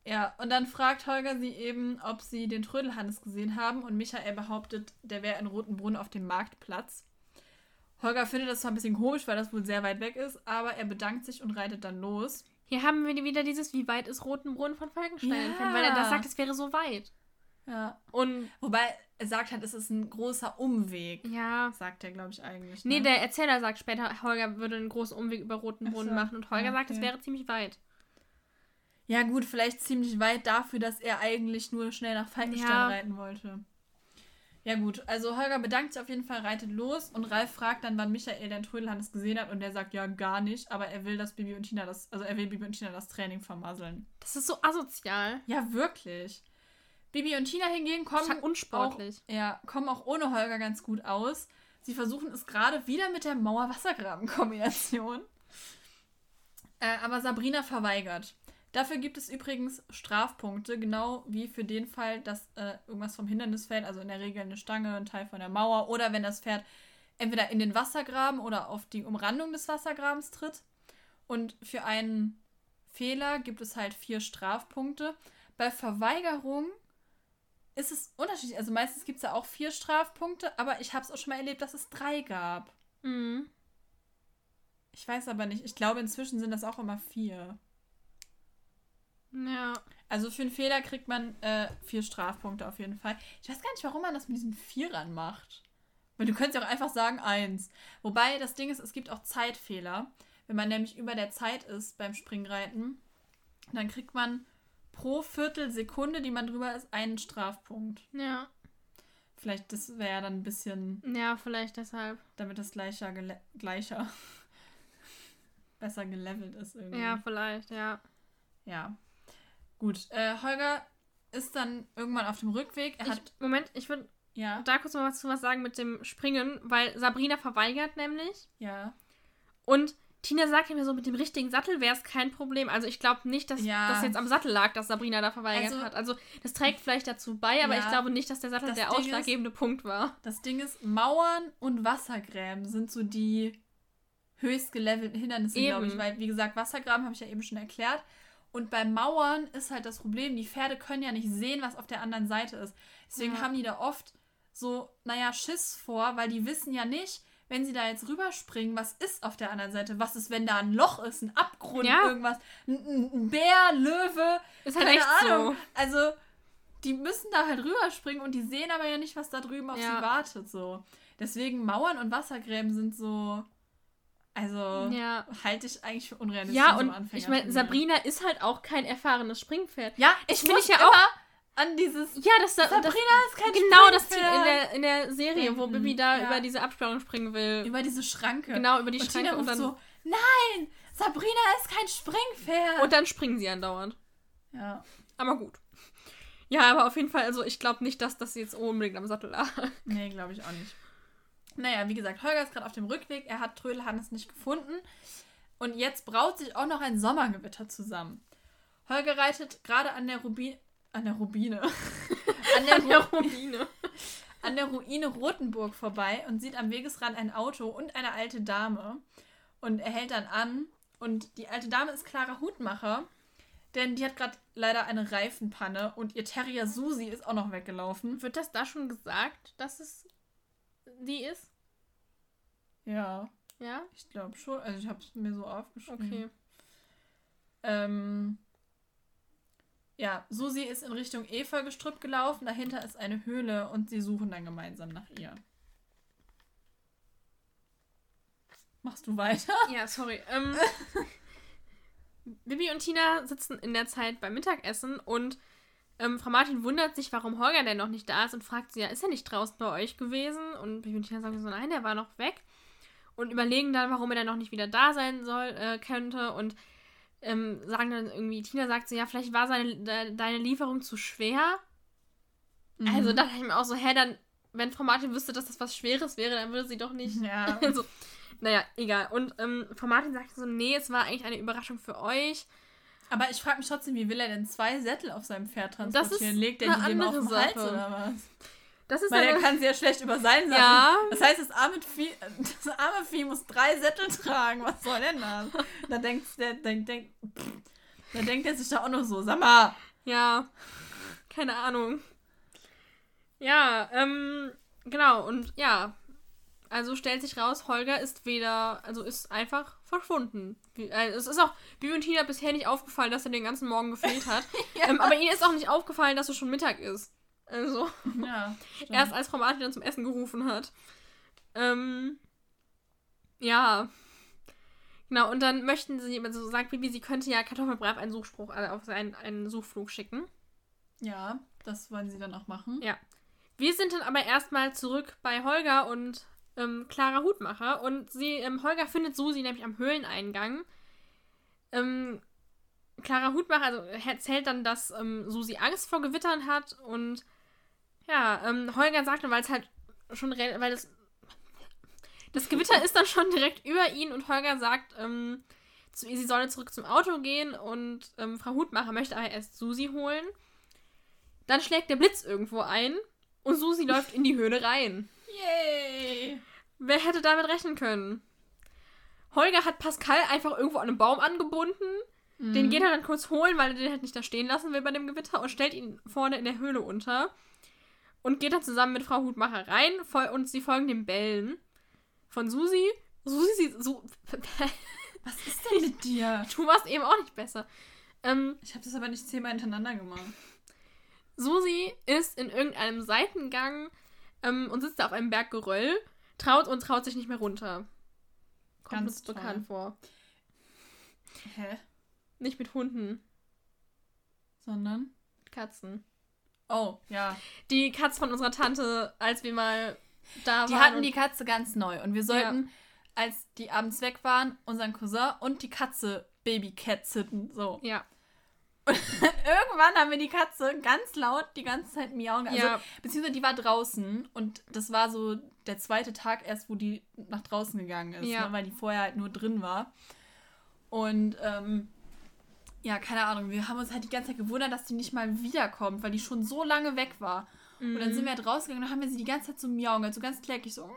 Ja, und dann fragt Holger sie eben, ob sie den Trödelhannes gesehen haben. Und Michael behauptet, der wäre in Rotenbrunn auf dem Marktplatz. Holger findet das zwar ein bisschen komisch, weil das wohl sehr weit weg ist, aber er bedankt sich und reitet dann los. Hier haben wir wieder dieses, wie weit ist Rotenbrunn von Falkenstein Ja. entfernt, weil er das sagt, es wäre so weit. Ja. Und Wobei er sagt halt, es ist ein großer Umweg. ja. Sagt er, glaube ich, eigentlich. Nee, ne? der Erzähler sagt später, Holger würde einen großen Umweg über Rotenbrunn Ach so, machen und Holger ja, sagt, es okay. wäre ziemlich weit. Ja, gut, vielleicht ziemlich weit dafür, dass er eigentlich nur schnell nach Falkenstein Ja. reiten wollte. Ja, gut, also Holger bedankt sich auf jeden Fall, reitet los und Ralf fragt dann, wann Michael den Trödelhannes gesehen hat und der sagt ja gar nicht, aber er will, dass Bibi und Tina das, also er will Bibi und Tina das Training vermasseln. Das ist so asozial. Ja, wirklich. Bibi und Tina hingegen kommen unsportlich. Auch, ja, kommen auch ohne Holger ganz gut aus. Sie versuchen es gerade wieder mit der Mauer-Wassergraben-Kombination. Äh, aber Sabrina verweigert. Dafür gibt es übrigens Strafpunkte, genau wie für den Fall, dass äh, irgendwas vom Hindernis fällt, also in der Regel eine Stange, ein Teil von der Mauer oder wenn das Pferd entweder in den Wassergraben oder auf die Umrandung des Wassergrabens tritt. Und für einen Fehler gibt es halt vier Strafpunkte. Bei Verweigerung ist es unterschiedlich. Also meistens gibt es ja auch vier Strafpunkte, aber ich habe es auch schon mal erlebt, dass es drei gab. Mhm. Ich weiß aber nicht. Ich glaube, inzwischen sind das auch immer vier. Ja. Also für einen Fehler kriegt man äh, vier Strafpunkte auf jeden Fall. Ich weiß gar nicht, warum man das mit diesen Vierern macht. Weil du könntest ja auch einfach sagen eins. Wobei das Ding ist, es gibt auch Zeitfehler. Wenn man nämlich über der Zeit ist beim Springreiten, dann kriegt man pro Viertelsekunde, die man drüber ist, einen Strafpunkt. Ja. Vielleicht, das wäre ja dann ein bisschen, Ja, vielleicht deshalb. damit das gleicher, gleicher besser gelevelt ist irgendwie. Ja, vielleicht, ja. Ja. Gut. Äh, Holger ist dann irgendwann auf dem Rückweg. Er Ich, hat. Moment, ich würde Ja. da kurz mal was zu was sagen mit dem Springen, weil Sabrina verweigert nämlich. Ja. Und Tina sagt ja mir so, mit dem richtigen Sattel wäre es kein Problem. Also ich glaube nicht, dass Ja. das jetzt am Sattel lag, dass Sabrina da verweigert Also- hat. Also das trägt vielleicht dazu bei, aber Ja. ich glaube nicht, dass der Sattel der Ding ausschlaggebende Punkt war. Das Ding ist, Mauern und Wassergräben sind so die höchst gelevelten Hindernisse, glaube ich. Weil, wie gesagt, Wassergraben habe ich ja eben schon erklärt. Und bei Mauern ist halt das Problem, die Pferde können ja nicht sehen, was auf der anderen Seite ist. Deswegen Ja. haben die da oft so, naja, Schiss vor, weil die wissen ja nicht, wenn sie da jetzt rüberspringen, was ist auf der anderen Seite? Was ist, wenn da ein Loch ist, ein Abgrund, Ja. irgendwas? Ein, Bär, Löwe, Ist halt keine Ahnung. so. Also, die müssen da halt rüberspringen und die sehen aber ja nicht, was da drüben auf Ja. sie wartet. So. Deswegen Mauern und Wassergräben sind so. Also, Ja. halte ich eigentlich für unrealistisch. Ja, und ich meine, Sabrina ist halt auch kein erfahrenes Springpferd. Ja, ich ich finde muss ich ja immer auch- an dieses. Ja, das, das Sabrina ist kein genau das Team in der, in der Serie, wo Bibi da ja. über diese Absperrung springen will. Über diese Schranke. Genau, über die und Schranke Tina und dann, so: Nein, Sabrina ist kein Springpferd. und dann springen sie andauernd. ja. Aber gut. Ja, aber auf jeden Fall, also ich glaube nicht, dass das jetzt unbedingt am Sattel lag. Nee, glaube ich auch nicht. Naja, wie gesagt, Holger ist gerade auf dem Rückweg. Er hat Trödelhannes nicht gefunden. Und jetzt braut sich auch noch ein Sommergewitter zusammen. Holger reitet gerade an der Rubine. An der Rubine. an, der An der Ru Rubine. an der Ruine Rothenburg vorbei und sieht am Wegesrand ein Auto und eine alte Dame. Und er hält dann an. Und die alte Dame ist Clara Hutmacher. Denn die hat gerade leider eine Reifenpanne und ihr Terrier Susi ist auch noch weggelaufen. Wird das da schon gesagt, dass es die ist? Ja. Ja? Ich glaube schon. Also ich habe es mir so aufgeschrieben. Okay. Ähm, ja, Susi ist in Richtung Efeugestrüpp gelaufen. Dahinter ist eine Höhle und sie suchen dann gemeinsam nach ihr. Machst du weiter? Ja, sorry. Ähm, Bibi und Tina sitzen in der Zeit beim Mittagessen und ähm, Frau Martin wundert sich, warum Holger denn noch nicht da ist und fragt sie, ja, ist er nicht draußen bei euch gewesen? Und Bibi und Tina sagen so, nein, der war noch weg. Und überlegen dann, warum er dann noch nicht wieder da sein soll, äh, könnte. Und ähm, sagen dann irgendwie, Tina sagt so, ja, vielleicht war seine, de, deine Lieferung zu schwer. Also da dachte ich mir auch so, hä, dann wenn Frau Martin wüsste, dass das was Schweres wäre, dann würde sie doch nicht. Ja. Also, naja, egal. Und ähm, Frau Martin sagte so, nee, es war eigentlich eine Überraschung für euch. Aber ich frage mich trotzdem, wie will er denn zwei Sättel auf seinem Pferd Das ist transportieren? Legt er die dem auf den Hals oder was? Das ist Weil er kann ja schlecht über seinen Sachen. Ja. Das heißt, das arme, Vieh, das arme Vieh muss drei Sättel tragen. Was soll denn das? Da denkt der, denkt, pff, da denkt er sich da auch noch so, sag mal. Ja, keine Ahnung. Ja, ähm, genau, und ja. Also stellt sich raus, Holger ist weder, also ist einfach verschwunden. Äh, Es ist auch Bibi und Tina bisher nicht aufgefallen, dass er den ganzen Morgen gefehlt hat. Ja. ähm, aber ihnen ist auch nicht aufgefallen, dass es schon Mittag ist. Also, Ja, erst als Frau Martin dann zum Essen gerufen hat. Ähm, ja. Genau, und dann möchten sie, also sagt Bibi, sie könnte ja Kartoffelbrav einen Suchspruch, also auf einen, einen Suchflug schicken. Ja, das wollen sie dann auch machen. Ja. Wir sind dann aber erstmal zurück bei Holger und ähm, Clara Hutmacher. Und sie, ähm, Holger findet Susi nämlich am Höhleneingang. Ähm, Clara Hutmacher also, erzählt dann, dass ähm, Susi Angst vor Gewittern hat. Und ja, ähm, Holger sagte, weil es halt schon, weil das, das Gewitter ist dann schon direkt über ihn. Und Holger sagt, ähm, zu, sie solle zurück zum Auto gehen. Und ähm, Frau Hutmacher möchte aber erst Susi holen. Dann schlägt der Blitz irgendwo ein und Susi läuft in die Höhle rein. Yay! Wer hätte damit rechnen können? Holger hat Pascal einfach irgendwo an einem Baum angebunden. Den geht er dann kurz holen, weil er den halt nicht da stehen lassen will bei dem Gewitter und stellt ihn vorne in der Höhle unter. Und geht dann zusammen mit Frau Hutmacher rein und sie folgen dem Bellen von Susi. Susi sieht so. Was ist denn mit dir? du warst eben auch nicht besser. Ähm, Ich habe das aber nicht zehnmal hintereinander gemacht. Susi ist in irgendeinem Seitengang ähm, und sitzt da auf einem Berg Geröll, traut und traut sich nicht mehr runter. Kommt Ganz uns bekannt vor. Hä? Nicht mit Hunden, Sondern? mit Katzen. Oh, ja. Die Katze von unserer Tante, als wir mal da Die waren. hatten und- die Katze ganz neu. Und wir sollten, als die abends weg waren, unseren Cousin und die Katze Babycat sitten. So. Ja, Irgendwann haben wir die Katze ganz laut die ganze Zeit miauen. Also, Ja. Beziehungsweise die war draußen und das war so der zweite Tag erst, wo die nach draußen gegangen ist, Ja. ne, weil die vorher halt nur drin war. Und ähm, ja, keine Ahnung, wir haben uns halt die ganze Zeit gewundert, dass die nicht mal wiederkommt, weil die schon so lange weg war. Und dann Mhm. sind wir halt rausgegangen und dann haben wir sie die ganze Zeit so miauen, gehört, so ganz kläglich so. miau.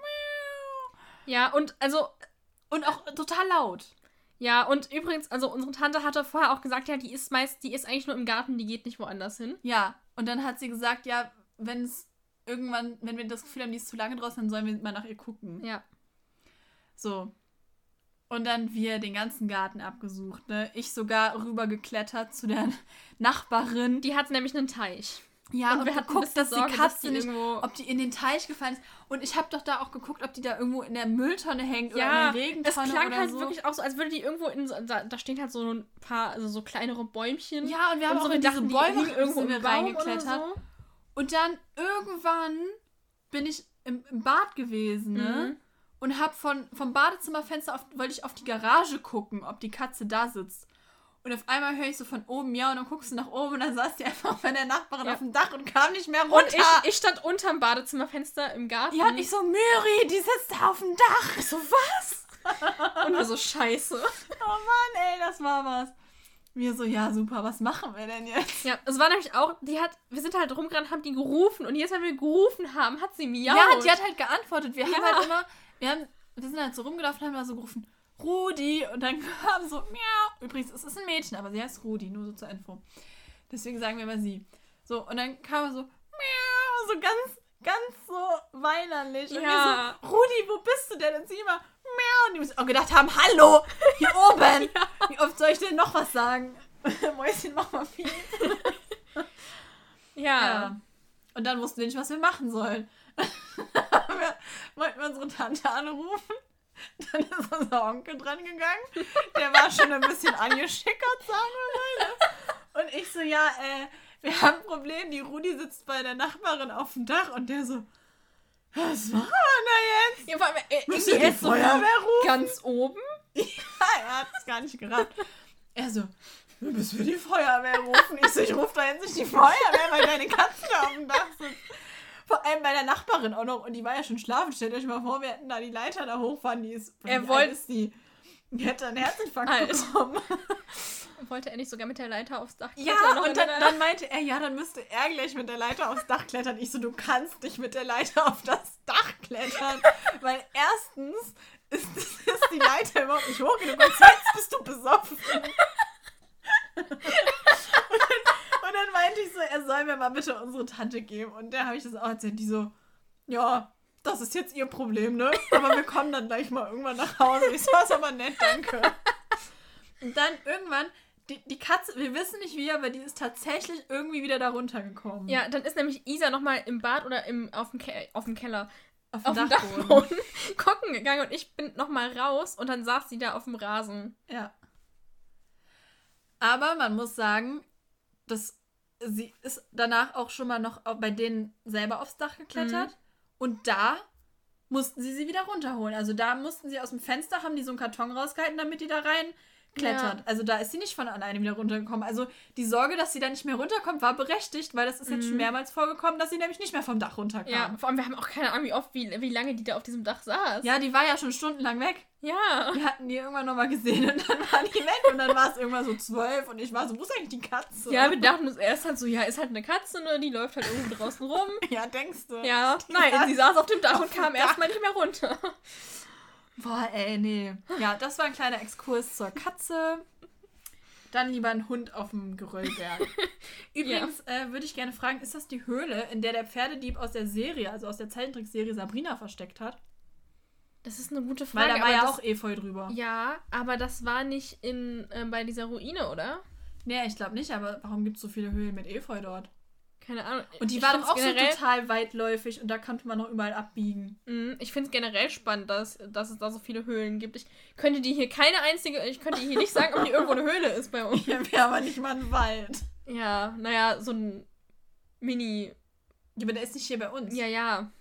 ja, und also, Und auch total laut. ja, und übrigens, also unsere Tante hatte vorher auch gesagt, ja, die ist meist, die ist eigentlich nur im Garten, die geht nicht woanders hin. Ja, und dann hat sie gesagt, ja, wenn es irgendwann, wenn wir das Gefühl haben, die ist zu lange draußen, dann sollen wir mal nach ihr gucken. Ja. So. Und dann wir den ganzen Garten abgesucht, ne? Ich sogar rübergeklettert zu der Nachbarin. Die hat nämlich einen Teich. ja, und, wir hatten geguckt, dass Sorge, die dass Katze die nicht, ob die in den Teich gefallen ist. Und ich habe doch da auch geguckt, ob die da irgendwo in der Mülltonne hängt Ja, oder in der es Regentonne klang oder halt so. wirklich auch so, als würde die irgendwo in so, da, da stehen halt so ein paar, also so kleinere Bäumchen. Ja, und wir haben und so auch in diese die Bäume hingen irgendwo im reingeklettert. So. Und dann irgendwann bin ich im, im Bad gewesen, ne? Mhm. Und hab von, vom Badezimmerfenster auf, wollte ich auf die Garage gucken, ob die Katze da sitzt. Und auf einmal höre ich so von oben, ja, und dann guckst du nach oben und dann saß die einfach bei der Nachbarin Ja. auf dem Dach und kam nicht mehr runter. Und ich, ich stand unterm Badezimmerfenster im Garten. ja, und ich so, Myri, die sitzt da auf dem Dach. Ich so, was? und wir so scheiße. Oh Mann, ey, das war was. Wir so, ja, super, was machen wir denn jetzt? Ja, es war nämlich auch, die hat, wir sind halt rumgerannt, haben die gerufen und jetzt, wenn wir gerufen haben, hat sie miaut. Ja, die hat halt geantwortet. Wir haben Ja. halt immer, wir, haben, wir sind halt so rumgelaufen und haben immer so gerufen, Rudi. Und dann kam so, miau. Übrigens, es ist ein Mädchen, aber sie heißt Rudi, nur so zur Info. Deswegen sagen wir immer sie. So, und dann kam er so, miau, so ganz, ganz so weinerlich. Und Ja. wir so, Rudi, wo bist du denn? Und sie immer, miau. Und die müssen auch gedacht haben, hallo, hier oben. Wie oft soll ich denn noch was sagen? Mäuschen, mach mal viel. Ja. Ja. Und dann wussten wir nicht, was wir machen sollen. Wir wollten unsere Tante anrufen. Dann ist unser Onkel dran gegangen. Der war schon ein bisschen angeschickert, sagen wir mal. Ne? Und ich so, ja, äh, wir haben ein Problem. Die Rudi sitzt bei der Nachbarin auf dem Dach und der so, was machen wir da jetzt? ja vor allem, äh, Müssen irgendwie wir so Feuerwehr rufen? ganz oben. Ja, er hat es gar nicht gerafft. Er so, wir müssen wir die Feuerwehr rufen. Ich so, ich rufe da jetzt nicht die Feuerwehr, weil deine Katze da auf dem Dach sitzt. Vor allem bei der Nachbarin auch noch. Und die war ja schon schlafen. Stellt euch mal vor, wir hätten da die Leiter da hochfahren. Die ist. Er wie wollt- alt ist die? Die hätte einen Herzinfarkt Alt. bekommen. Wollte er nicht sogar mit der Leiter aufs Dach Ja, klettern, noch und dann, dann meinte er, ja, dann müsste er gleich mit der Leiter aufs Dach klettern. Ich so, du kannst nicht mit der Leiter auf das Dach klettern. weil erstens ist, ist die Leiter überhaupt nicht hoch genug und zweitens bist du besoffen. und, dann, und dann meinte ich so, er soll mir mal bitte unsere Tante geben. Und da habe ich das auch erzählt. Die so, ja, das ist jetzt ihr Problem, ne? Aber wir kommen dann gleich mal irgendwann nach Hause. Ich so, ist aber nett, danke. Und dann irgendwann, die, die Katze, wir wissen nicht wie, aber die ist tatsächlich irgendwie wieder da runtergekommen. Ja, dann ist nämlich Isa nochmal im Bad oder im, auf, dem Ke auf dem Keller, auf auf dem Dachboden. Dachboden gucken gegangen und ich bin nochmal raus und dann saß sie da auf dem Rasen. Ja. Aber man muss sagen, dass sie ist danach auch schon mal noch bei denen selber aufs Dach geklettert. Und da mussten sie sie wieder runterholen. Also da mussten sie aus dem Fenster, haben die so einen Karton rausgehalten, damit die da rein klettert. Ja. Also da ist sie nicht von alleine wieder runtergekommen. Also die Sorge, dass sie da nicht mehr runterkommt, war berechtigt, weil das ist jetzt schon Mhm. mehrmals vorgekommen, dass sie nämlich nicht mehr vom Dach runterkam. Ja, vor allem, wir haben auch keine Ahnung, wie oft, wie, wie lange die da auf diesem Dach saß. Ja, die war ja schon stundenlang weg. Ja. Wir hatten die irgendwann nochmal gesehen und dann war die weg und dann war es irgendwann so zwölf und ich war so, wo ist eigentlich die Katze? Ja, wir dachten uns erst halt so, ja, ist halt eine Katze, ne? Die läuft halt irgendwo draußen rum. Ja, denkst du? Ja, nein, sie saß auf dem Dach auf und kam erstmal nicht mehr runter. Boah, ey, nee. Ja, das war ein kleiner Exkurs zur Katze. Dann lieber ein Hund auf dem Geröllberg. Übrigens äh, würde ich gerne fragen, ist das die Höhle, in der der Pferdedieb aus der Serie, also aus der Zeichentrickserie Sabrina versteckt hat? Das ist eine gute Weil Frage. da war ja das, auch Efeu drüber. Ja, aber das war nicht in, äh, bei dieser Ruine, oder? Nee, ich glaube nicht, aber warum gibt es so viele Höhlen mit Efeu dort? Keine Ahnung. Und die Ich war doch auch so total weitläufig und da konnte man noch überall abbiegen. Mm, Ich finde es generell spannend, dass, dass es da so viele Höhlen gibt. Ich könnte dir hier keine einzige, ich könnte dir hier nicht sagen, ob hier irgendwo eine Höhle ist bei uns. Hier wäre aber nicht mal ein Wald. Ja, naja, so ein Mini. Ja, aber der ist nicht hier bei uns. Ja, ja.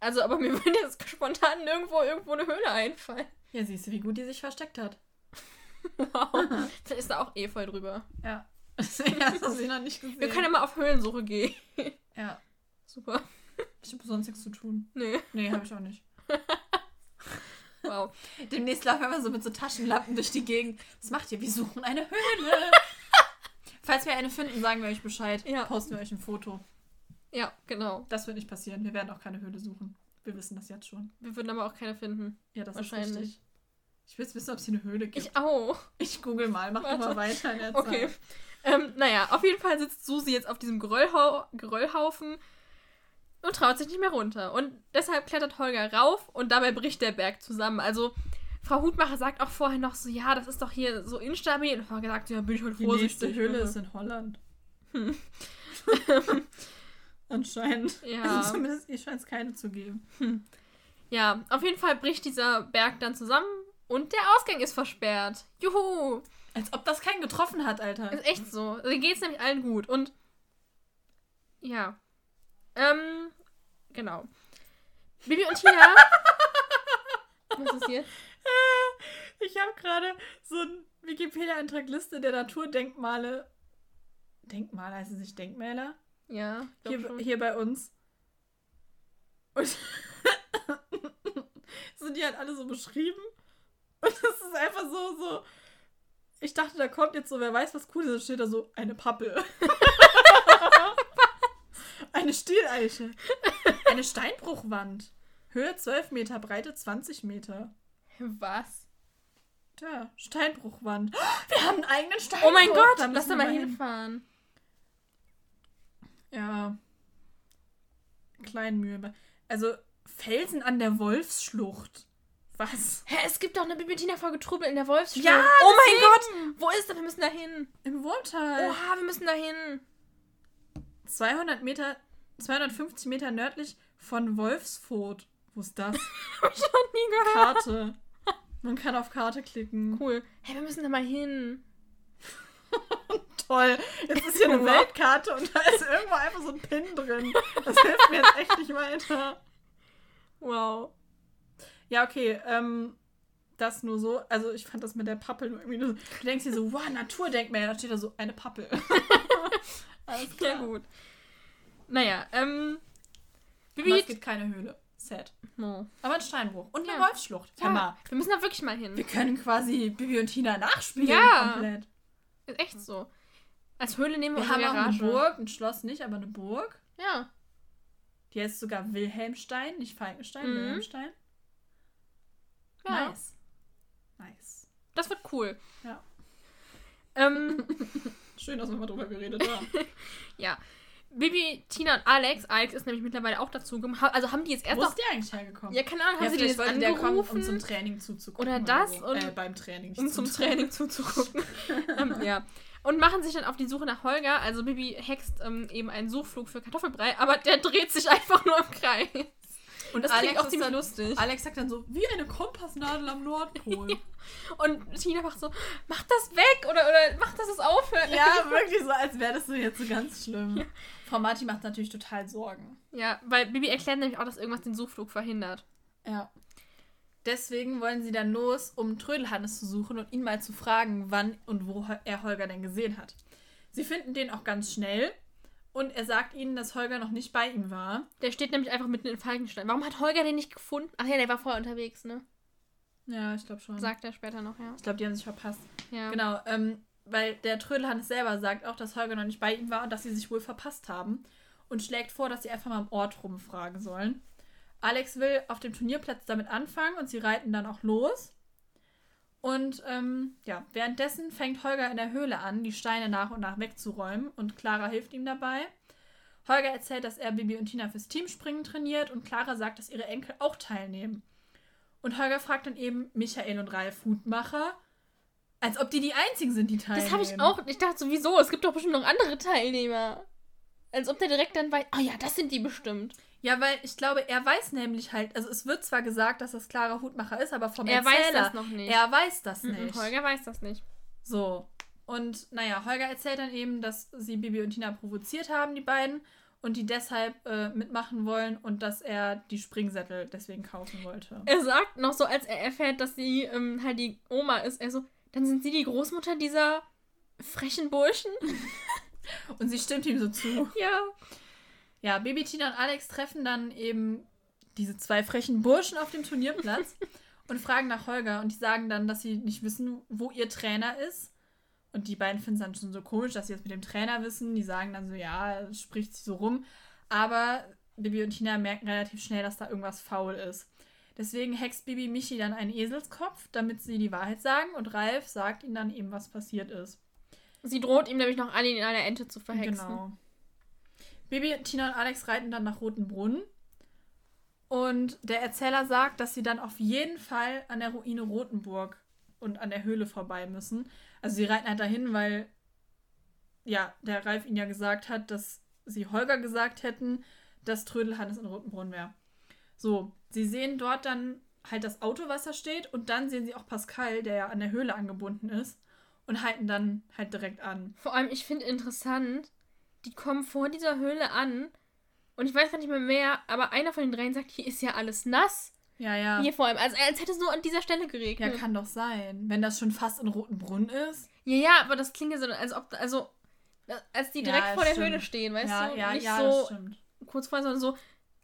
Also, aber mir würde jetzt spontan irgendwo irgendwo eine Höhle einfallen. Ja, siehst du, wie gut die sich versteckt hat. Wow. Vielleicht ist da auch Efeu drüber. Ja. ja, das hast du noch nicht gesehen. Wir können ja mal auf Höhlensuche gehen. ja. Super. Ich habe sonst nichts zu tun. Nee. Nee, habe ich auch nicht. Wow. Demnächst laufen wir so mit so Taschenlampen durch die Gegend. Was macht ihr? Wir suchen eine Höhle. Falls wir eine finden, sagen wir euch Bescheid. Ja. Posten wir euch ein Foto. Ja, genau. Das wird nicht passieren. Wir werden auch keine Höhle suchen. Wir wissen das jetzt schon. Wir würden aber auch keine finden. Ja, das Wahrscheinlich. ist richtig. Ich will jetzt wissen, ob es hier eine Höhle gibt. Ich auch. Ich, google mal. Mach doch mal Warte. weiter in der Okay. Zeit. Ähm, naja, auf jeden Fall sitzt Susi jetzt auf diesem Geröllhau Geröllhaufen und traut sich nicht mehr runter. Und deshalb klettert Holger rauf und dabei bricht der Berg zusammen. Also, Frau Hutmacher sagt auch vorher noch so, ja, das ist doch hier so instabil. Und Holger sagt, ja, bin ich heute Die nächste vorsichtig. Höhle ist in Holland. Hm. Anscheinend. Ja. Also zumindest ihr scheint es keine zu geben. Ja, auf jeden Fall bricht dieser Berg dann zusammen und der Ausgang ist versperrt. Juhu! Als ob das keinen getroffen hat, Alter. Ist echt so. Geht es nämlich allen gut. Und ja. Ähm, genau. Bibi und Tina. Was ist jetzt? Ich habe gerade so einen Wikipedia-Eintrag Liste der Naturdenkmale. Denkmale heißen sie nicht Denkmäler? Ja, Hier, schon. hier bei uns. Und sind die halt alle so beschrieben. Und das ist einfach so, so. Ich dachte, da kommt jetzt so, wer weiß, was cool ist. Da steht da so, eine Pappel. eine Stieleiche. Eine Steinbruchwand. Höhe 12 Meter, Breite 20 Meter. Was? Da, Steinbruchwand. Wir haben einen eigenen Steinbruch. Oh mein Gott, Da lass da mal hin. hinfahren. Ja. Kleinmühle. Also, Felsen an der Wolfsschlucht. Was? Hä, es gibt doch eine Bibi und Tina-Folge Trubel in der Wolfsschlucht. Ja, oh mein. Gott! Wo ist das? Wir müssen da hin. Im Wurmtal. Oha, wir müssen da hin. 200 Meter, 250 Meter nördlich von Wolfsfurt. Wo ist das? Hab ich noch nie gehört. Karte. Man kann auf Karte klicken. Cool. Hä, wir müssen da mal hin. Toll. Jetzt ist hier eine. Weltkarte und da ist irgendwo einfach so ein Pin drin. Das hilft mir jetzt echt nicht weiter. Wow. Ja, okay. Ähm, das nur so. Also ich fand das mit der Pappel nur irgendwie nur so. Du denkst dir so, wow, Naturdenkmal. Da steht da so eine Pappel. Alles Ja, gut. Naja, ähm, Bibi Aber es gibt keine Höhle. Sad. No. Aber ein Steinbruch. Und eine ja. Wolfsschlucht. Ja, wir müssen da wirklich mal hin. Wir können quasi Bibi und Tina nachspielen. Ja. Komplett. Ist echt so. Als Höhle nehmen wir, wir haben auch eine Burg, ein Schloss nicht, aber eine Burg. Ja. Die heißt sogar Wilhelmstein, nicht Falkenstein, mhm. Wilhelmstein. Ja. Nice. Nice. Das wird cool. Ja. Ähm, Schön, dass wir mal drüber geredet haben. ja. Bibi, Tina und Alex, Alex ist nämlich mittlerweile auch dazu gekommen. Also haben die jetzt erst Wo ist die eigentlich hergekommen? Ja, keine Ahnung, haben ja, sie die jetzt angerufen? Der kommen, um zum Training zuzugucken. Oder das? Oder so. äh, beim Training. Um zum Training zuzugucken. ähm, ja. Und machen sich dann auf die Suche nach Holger. Also Bibi hext ähm, eben einen Suchflug für Kartoffelbrei, aber der dreht sich einfach nur im Kreis. Und das Alex klingt auch ziemlich dann, lustig. Alex sagt dann so, wie eine Kompassnadel am Nordpol. und Tina macht so, mach das weg oder, oder mach, dass es aufhört. Ja, wirklich so, als wäre das so jetzt so ganz schlimm. Ja. Frau Marti macht natürlich total Sorgen. Ja, weil Bibi erklärt nämlich auch, dass irgendwas den Suchflug verhindert. Ja. Deswegen wollen sie dann los, um Trödelhannes zu suchen und ihn mal zu fragen, wann und wo er Holger denn gesehen hat. Sie finden den auch ganz schnell und er sagt ihnen, dass Holger noch nicht bei ihm war. Der steht nämlich einfach mitten in Falkenstein. Warum hat Holger den nicht gefunden? Ach ja, der war vorher unterwegs, ne? Ja, ich glaube schon. Sagt er später noch, ja. Ich glaube, die haben sich verpasst. Ja. Genau, ähm, weil der Trödelhannes selber sagt auch, dass Holger noch nicht bei ihm war und dass sie sich wohl verpasst haben. Und schlägt vor, dass sie einfach mal im Ort rumfragen sollen. Alex will auf dem Turnierplatz damit anfangen und sie reiten dann auch los. Und ähm, ja, währenddessen fängt Holger in der Höhle an, die Steine nach und nach wegzuräumen und Clara hilft ihm dabei. Holger erzählt, dass er Bibi und Tina fürs Teamspringen trainiert und Clara sagt, dass ihre Enkel auch teilnehmen. Und Holger fragt dann eben Michael und Ralf Hutmacher, als ob die die einzigen sind, die teilnehmen. Das habe ich auch. Ich dachte sowieso, es gibt doch bestimmt noch andere Teilnehmer. Als ob der direkt dann weiß, oh ja, das sind die bestimmt. Ja, weil ich glaube, er weiß nämlich halt, also es wird zwar gesagt, dass das Clara Hutmacher ist, aber vom er Erzähler, weiß das noch nicht. Er weiß das nicht. Mhm, Holger weiß das nicht. So. Und naja, Holger erzählt dann eben, dass sie Bibi und Tina provoziert haben, die beiden, und die deshalb äh, mitmachen wollen und dass er die Springsättel deswegen kaufen wollte. Er sagt noch so, als er erfährt, dass sie ähm, halt die Oma ist, er so, dann sind sie die Großmutter dieser frechen Burschen. und sie stimmt ihm so zu. Ja. Ja, Baby Tina und Alex treffen dann eben diese zwei frechen Burschen auf dem Turnierplatz und fragen nach Holger. Und die sagen dann, dass sie nicht wissen, wo ihr Trainer ist. Und die beiden finden es dann schon so komisch, dass sie das mit dem Trainer wissen. Die sagen dann so, ja, spricht sich so rum. Aber Bibi und Tina merken relativ schnell, dass da irgendwas faul ist. Deswegen hext Bibi Michi dann einen Eselskopf, damit sie die Wahrheit sagen. Und Ralf sagt ihnen dann eben, was passiert ist. Sie droht ihm nämlich noch alle in einer Ente zu verhexen. Genau. Bibi, Tina und Alex reiten dann nach Rotenbrunn. Und der Erzähler sagt, dass sie dann auf jeden Fall an der Ruine Rotenburg und an der Höhle vorbei müssen. Also sie reiten halt dahin, weil ja, der Ralf ihnen ja gesagt hat, dass sie Holger gesagt hätten, dass Trödelhannes in Rotenbrunn wäre. So, sie sehen dort dann halt das Auto, was da steht, und dann sehen sie auch Pascal, der ja an der Höhle angebunden ist, und halten dann halt direkt an. Vor allem, ich finde interessant, die kommen vor dieser Höhle an und ich weiß gar nicht mehr mehr, aber einer von den dreien sagt, hier ist ja alles nass. Ja, ja. Hier vor allem, als, als hätte es nur an dieser Stelle geregnet. Ja, kann doch sein. Wenn das schon fast in Roten Brunnen ist. Ja, ja, aber das klingt ja so, als ob, also, als die direkt ja, vor der Höhle stehen, weißt ja, du? Ja, nicht ja, so das stimmt. kurz vorher, sondern so,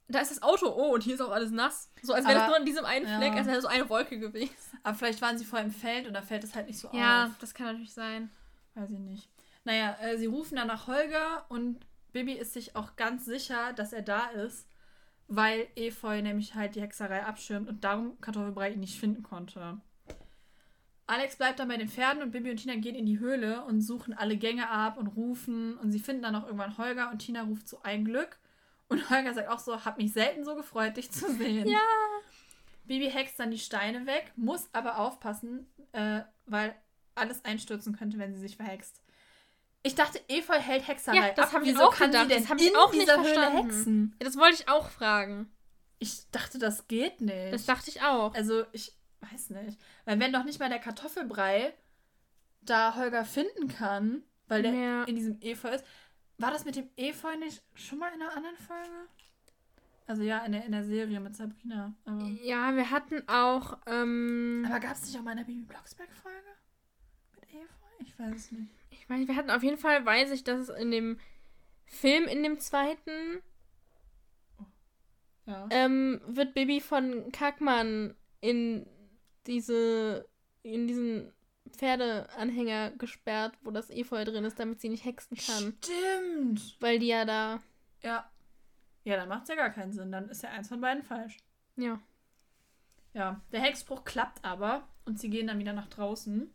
da ist das Auto, oh, und hier ist auch alles nass. So, als wäre das nur an diesem einen Fleck, als wäre so eine Wolke gewesen. Aber vielleicht waren sie vorher im Feld und da fällt es halt nicht so ja, auf. Ja, das kann natürlich sein. Weiß ich nicht. Naja, äh, sie rufen dann nach Holger und Bibi ist sich auch ganz sicher, dass er da ist, weil Efeu nämlich halt die Hexerei abschirmt und darum Kartoffelbrei ihn nicht finden konnte. Alex bleibt dann bei den Pferden und Bibi und Tina gehen in die Höhle und suchen alle Gänge ab und rufen und sie finden dann auch irgendwann Holger und Tina ruft zu ein Glück und Holger sagt auch so, hab mich selten so gefreut, dich zu sehen. Ja. Bibi hext dann die Steine weg, muss aber aufpassen, äh, weil alles einstürzen könnte, wenn sie sich verhext. Ich dachte, Efeu hält Hexerei ja, das ab. ich auch kann gedacht. das habe ich auch nicht verstanden. hexen? Ja, das wollte ich auch fragen. Ich dachte, das geht nicht. Das dachte ich auch. Also, ich weiß nicht. Weil wenn doch nicht mal der Kartoffelbrei da Holger finden kann, weil der ja. in diesem Efeu ist. War das mit dem Efeu nicht schon mal in einer anderen Folge? Also ja, in der, in der Serie mit Sabrina. Aber ja, wir hatten auch. Ähm, aber gab es nicht auch mal eine Bibi Blocksberg-Folge? Mit Efeu? Ich weiß es nicht meine, wir hatten auf jeden Fall, weiß ich, dass es in dem Film, in dem zweiten. Ja. ähm, wird Bibi von Kackmann in diese, in diesen Pferdeanhänger gesperrt, wo das Efeu drin ist, damit sie nicht hexen kann. Stimmt. Weil die ja da, Ja. Ja, dann macht es ja gar keinen Sinn. Dann ist ja eins von beiden falsch. ja. Ja, der Hexspruch klappt aber und sie gehen dann wieder nach draußen.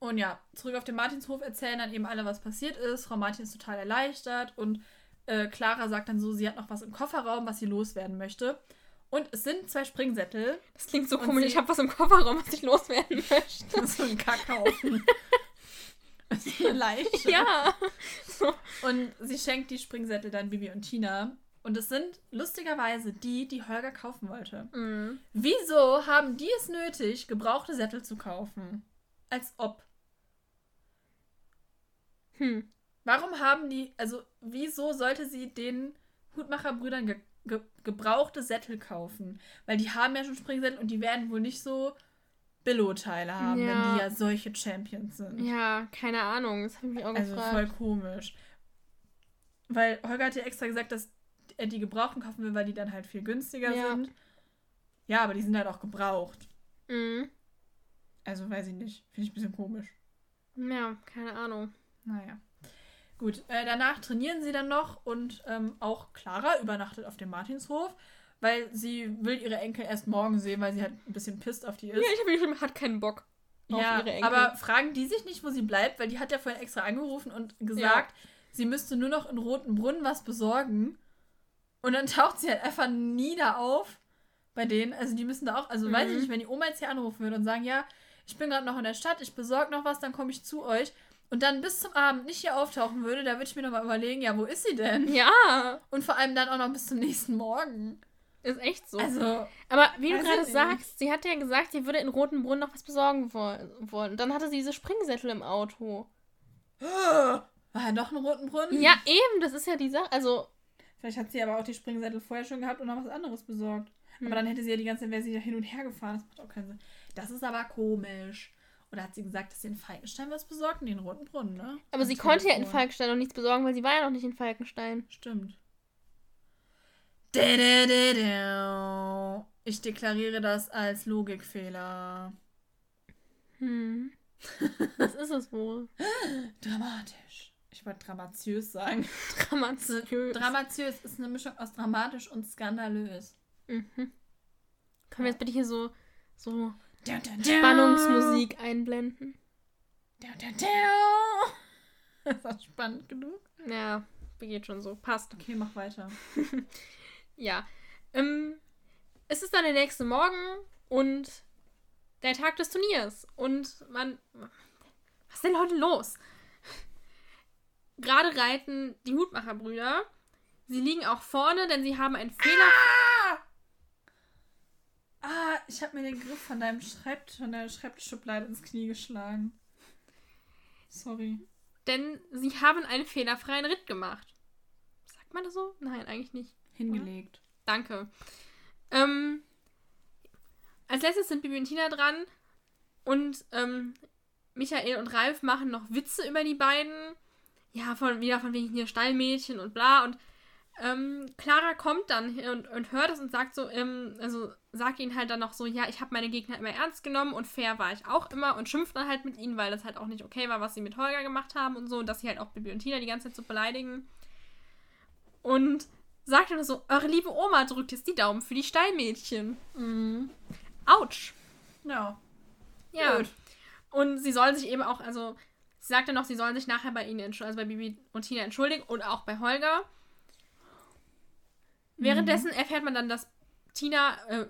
Und ja, zurück auf den Martinshof erzählen dann eben alle, was passiert ist. Frau Martin ist total erleichtert und äh, Clara sagt dann so, sie hat noch was im Kofferraum, was sie loswerden möchte. Und es sind zwei Springsättel. Das klingt so komisch. Ich habe was im Kofferraum, was ich loswerden möchte. so ein Kackhaufen. Ist eine Leiche. ja. So. Und sie schenkt die Springsättel dann Bibi und Tina. Und es sind lustigerweise die, die Holger kaufen wollte. Mhm. Wieso haben die es nötig, gebrauchte Sättel zu kaufen? Als ob. Hm. Warum haben die, also wieso sollte sie den Hutmacherbrüdern ge ge gebrauchte Sättel kaufen? Weil die haben ja schon Springsättel und die werden wohl nicht so Billo-Teile haben, wenn Ja. die ja solche Champions sind. Ja, keine Ahnung. Das habe ich mich auch also gefragt. voll komisch. Weil Holger hat ja extra gesagt, dass er die gebrauchten kaufen will, weil die dann halt viel günstiger Ja. sind. Ja, aber die sind halt auch gebraucht. Mhm. Also weiß ich nicht. Finde ich ein bisschen komisch. Ja, keine Ahnung. Naja. Gut, äh, danach trainieren sie dann noch und ähm, auch Clara übernachtet auf dem Martinshof, weil sie will ihre Enkel erst morgen sehen, weil sie halt ein bisschen pisst auf die ist. Ja, ich habe geschrieben, hat keinen Bock auf Ja, ihre Enkel. aber fragen die sich nicht, wo sie bleibt, weil die hat ja vorhin extra angerufen und gesagt, sie müsste nur noch in Roten Brunnen was besorgen. Und dann taucht sie halt einfach nie da auf bei denen. Also die müssen da auch, also weiß ich Mhm. nicht, wenn die Oma jetzt hier anrufen würde und sagen, ja, ich bin gerade noch in der Stadt, ich besorge noch was, dann komme ich zu euch. Und dann bis zum Abend nicht hier auftauchen würde, da würde ich mir nochmal überlegen, ja, wo ist sie denn? ja, Und vor allem dann auch noch bis zum nächsten Morgen. ist echt so. Also, aber wie du gerade sagst, sie hat ja gesagt, sie würde in Rotenbrunn noch was besorgen woll- wollen. Dann hatte sie diese Springsättel im Auto. war ja doch ein Roten Brunnen? Ja, eben, das ist ja die Sache. Also, Vielleicht hat sie aber auch die Springsättel vorher schon gehabt und noch was anderes besorgt. Hm. Aber dann hätte sie ja die ganze Zeit wäre sie ja hin und her gefahren. Das macht auch keinen Sinn. Das ist aber komisch. Oder hat sie gesagt, dass sie in Falkenstein was besorgt? In Roten Brunnen, ne? aber Am sie konnte ja in. Falkenstein noch nichts besorgen, weil sie war ja noch nicht in Falkenstein. Stimmt. Ich deklariere das als Logikfehler. Hm. Was ist es wohl? Dramatisch. Ich wollte dramatiös sagen. Dramatiös. Dramatiös ist eine Mischung aus dramatisch und skandalös. mhm. Können wir jetzt bitte hier so, so. Spannungsmusik einblenden? Das spannend genug? Ja, geht schon so. Passt. Okay, mach weiter. Ja. Ähm, es ist dann der nächste Morgen und der Tag des Turniers. Und man. Was ist denn heute los? Gerade reiten die Hutmacherbrüder. Sie liegen auch vorne, denn sie haben einen Fehler. Ah! Ah, ich habe mir den Griff von deinem Schreibtisch, von deiner Schreibtischschublade ins Knie geschlagen. Sorry. Denn sie haben einen fehlerfreien Ritt gemacht. Sagt man das so? Nein, eigentlich nicht. Hingelegt. Danke. Ähm, als letztes sind Bibi und Tina dran. Und ähm, Michael und Ralf machen noch Witze über die beiden. Ja, von, wieder von wegen hier Stallmädchen und bla. Und ähm, Clara kommt dann und, und hört es und sagt so, ähm, also sagt ihnen halt dann noch so, ja, ich habe meine Gegner immer ernst genommen und fair war ich auch immer und schimpft dann halt mit ihnen, weil das halt auch nicht okay war, was sie mit Holger gemacht haben und so und dass sie halt auch Bibi und Tina die ganze Zeit so beleidigen. Und sagt dann so, eure liebe Oma drückt jetzt die Daumen für die Stallmädchen. Mhm. Autsch. Ja. Ja. Gut. Und sie sollen sich eben auch, also sie sagt dann noch, sie sollen sich nachher bei ihnen, also bei Bibi und Tina entschuldigen und auch bei Holger. Währenddessen erfährt man dann, dass Tina äh,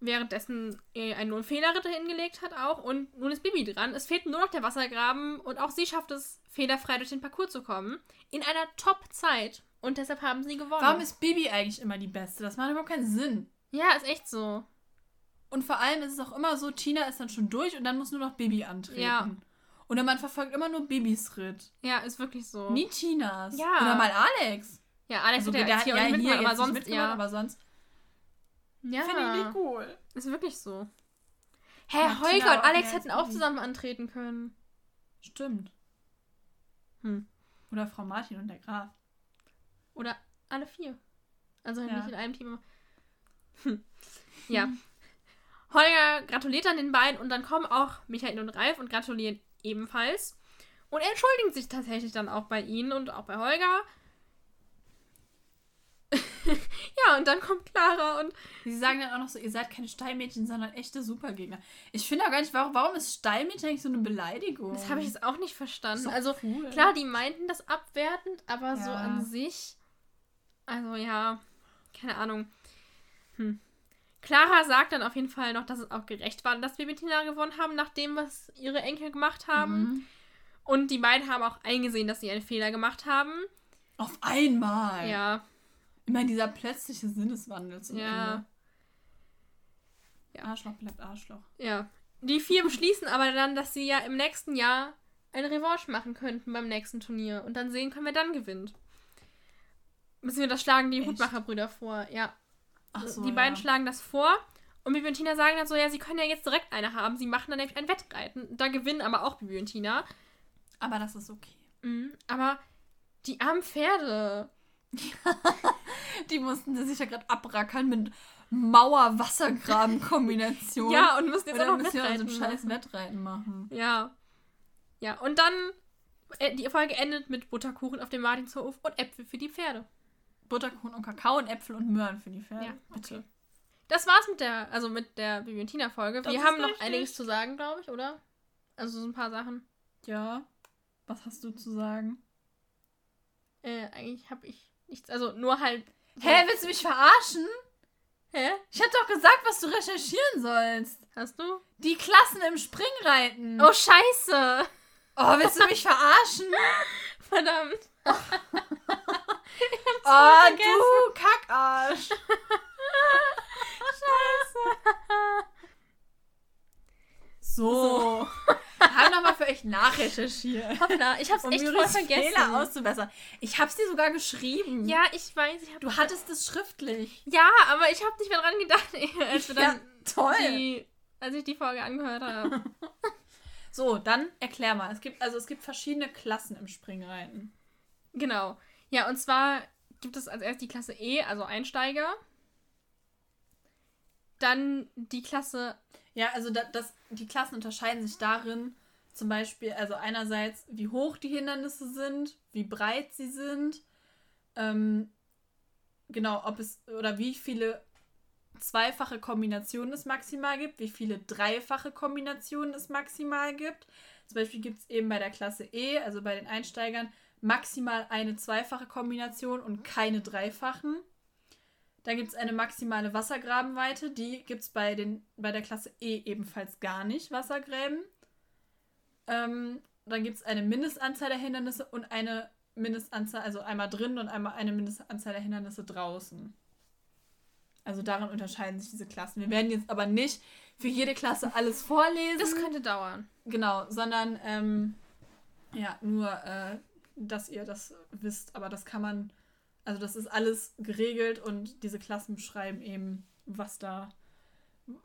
währenddessen äh, einen Null-Fehler-Ritter hingelegt hat auch und nun ist Bibi dran. Es fehlt nur noch der Wassergraben und auch sie schafft es, fehlerfrei durch den Parcours zu kommen. In einer Top-Zeit. Und deshalb haben sie gewonnen. Warum ist Bibi eigentlich immer die Beste? Das macht überhaupt keinen Sinn. ja, ist echt so. Und vor allem ist es auch immer so, Tina ist dann schon durch und dann muss nur noch Bibi antreten. Ja. Oder man verfolgt immer nur Bibis Ritt. Ja, ist wirklich so. Nie Tinas. Ja. Oder mal Alex. Ja, Alex Also, hat ja, der hat hier ja hier aber sonst, ja. aber sonst ja. finde ich die cool. Ist wirklich so. Hä, Ja, Holger und Alex hätten auch zusammen antreten können. Stimmt. Hm. Oder Frau Martin und der Graf. Oder alle vier. Also Ja. nicht in einem Team. Hm. Ja. Holger gratuliert dann den beiden und dann kommen auch Michael und Ralf und gratulieren ebenfalls. Und er entschuldigt sich tatsächlich dann auch bei ihnen und auch bei Holger. ja, und dann kommt Clara und Sie sagen dann auch noch so, ihr seid keine Stallmädchen, sondern echte Supergegner. Ich finde auch gar nicht, warum, warum ist Stallmädchen eigentlich so eine Beleidigung? das habe ich jetzt auch nicht verstanden. Also cool. klar, die meinten das abwertend, aber so Ja. an sich. Also ja, keine Ahnung. Hm. Clara sagt dann auf jeden Fall noch, dass es auch gerecht war, dass wir mit Tina gewonnen haben, nach dem, was ihre Enkel gemacht haben. Mhm. Und die beiden haben auch eingesehen, dass sie einen Fehler gemacht haben. Auf einmal. Ja, Immer dieser plötzliche Sinneswandel zum Ja. Ende. Ja. Arschloch bleibt Arschloch. ja. Die vier beschließen aber dann, dass sie ja im nächsten Jahr eine Revanche machen könnten beim nächsten Turnier. Und dann sehen können, wer dann gewinnt. Müssen wir das schlagen die Echt? Hutmacherbrüder vor, ja. Ach so, die beiden ja. schlagen das vor. Und Bibi und Tina sagen dann so, ja, sie können ja jetzt direkt eine haben. Sie machen dann nämlich ein Wettreiten. Da gewinnen aber auch Bibi und Tina. Aber das ist okay. Mhm. Aber die armen Pferde. Die mussten sich ja gerade abrackern mit Mauer-Wassergraben-Kombination. Ja, und müssen jetzt auch dann noch wir so ein Wettreiten scheiß machen. Wettreiten machen. Ja. Ja, und dann, äh, die Folge endet mit Butterkuchen auf dem Martinshof und Äpfel für die Pferde. Butterkuchen und Kakao und Äpfel und Möhren für die Pferde. Ja, bitte. Das war's mit der, also mit der Bibi und Tina Folge. Das Wir haben noch einiges zu sagen, glaube ich, oder? Also so ein paar Sachen. Ja. Was hast du zu sagen? Äh, eigentlich habe ich nichts, also nur halt. Hä, willst du mich verarschen? Hä? Ich hab doch gesagt, was du recherchieren sollst. Hast du? Die Klassen im Springreiten. Oh, scheiße! Oh, willst du mich verarschen? Verdammt. oh, vergessen. du Kackarsch. So. Wir haben nochmal für euch nachrecherchiert. Hoppla, ich hab's Um echt voll vergessen. Fehler auszubessern. Ich hab's dir sogar geschrieben. ja, ich weiß, ich. Du hattest es schriftlich. Ja, aber ich hab nicht mehr dran gedacht, als Ja, toll. die, als ich die Folge angehört habe. So, dann erklär mal. Es gibt, also es gibt verschiedene Klassen im Springreiten. genau. Ja, und zwar gibt es als erst die Klasse E, also Einsteiger. Dann die Klasse. Ja, also da, das, die Klassen unterscheiden sich darin, zum Beispiel, also einerseits, wie hoch die Hindernisse sind, wie breit sie sind, ähm, genau, ob es oder wie viele zweifache Kombinationen es maximal gibt, wie viele dreifache Kombinationen es maximal gibt. Zum Beispiel gibt es eben bei der Klasse E, also bei den Einsteigern, maximal eine zweifache Kombination und keine dreifachen. Dann gibt es eine maximale Wassergrabenweite. Die gibt es bei, den- bei der Klasse E ebenfalls gar nicht, Wassergräben. Ähm, dann gibt es eine Mindestanzahl der Hindernisse und eine Mindestanzahl, also einmal drin und einmal eine Mindestanzahl der Hindernisse draußen. Also darin unterscheiden sich diese Klassen. Wir werden jetzt aber nicht für jede Klasse alles vorlesen. Das könnte dauern. Genau, sondern ähm, ja, nur, äh, dass ihr das wisst. Aber das kann man, also das ist alles geregelt und diese Klassen beschreiben eben, was da,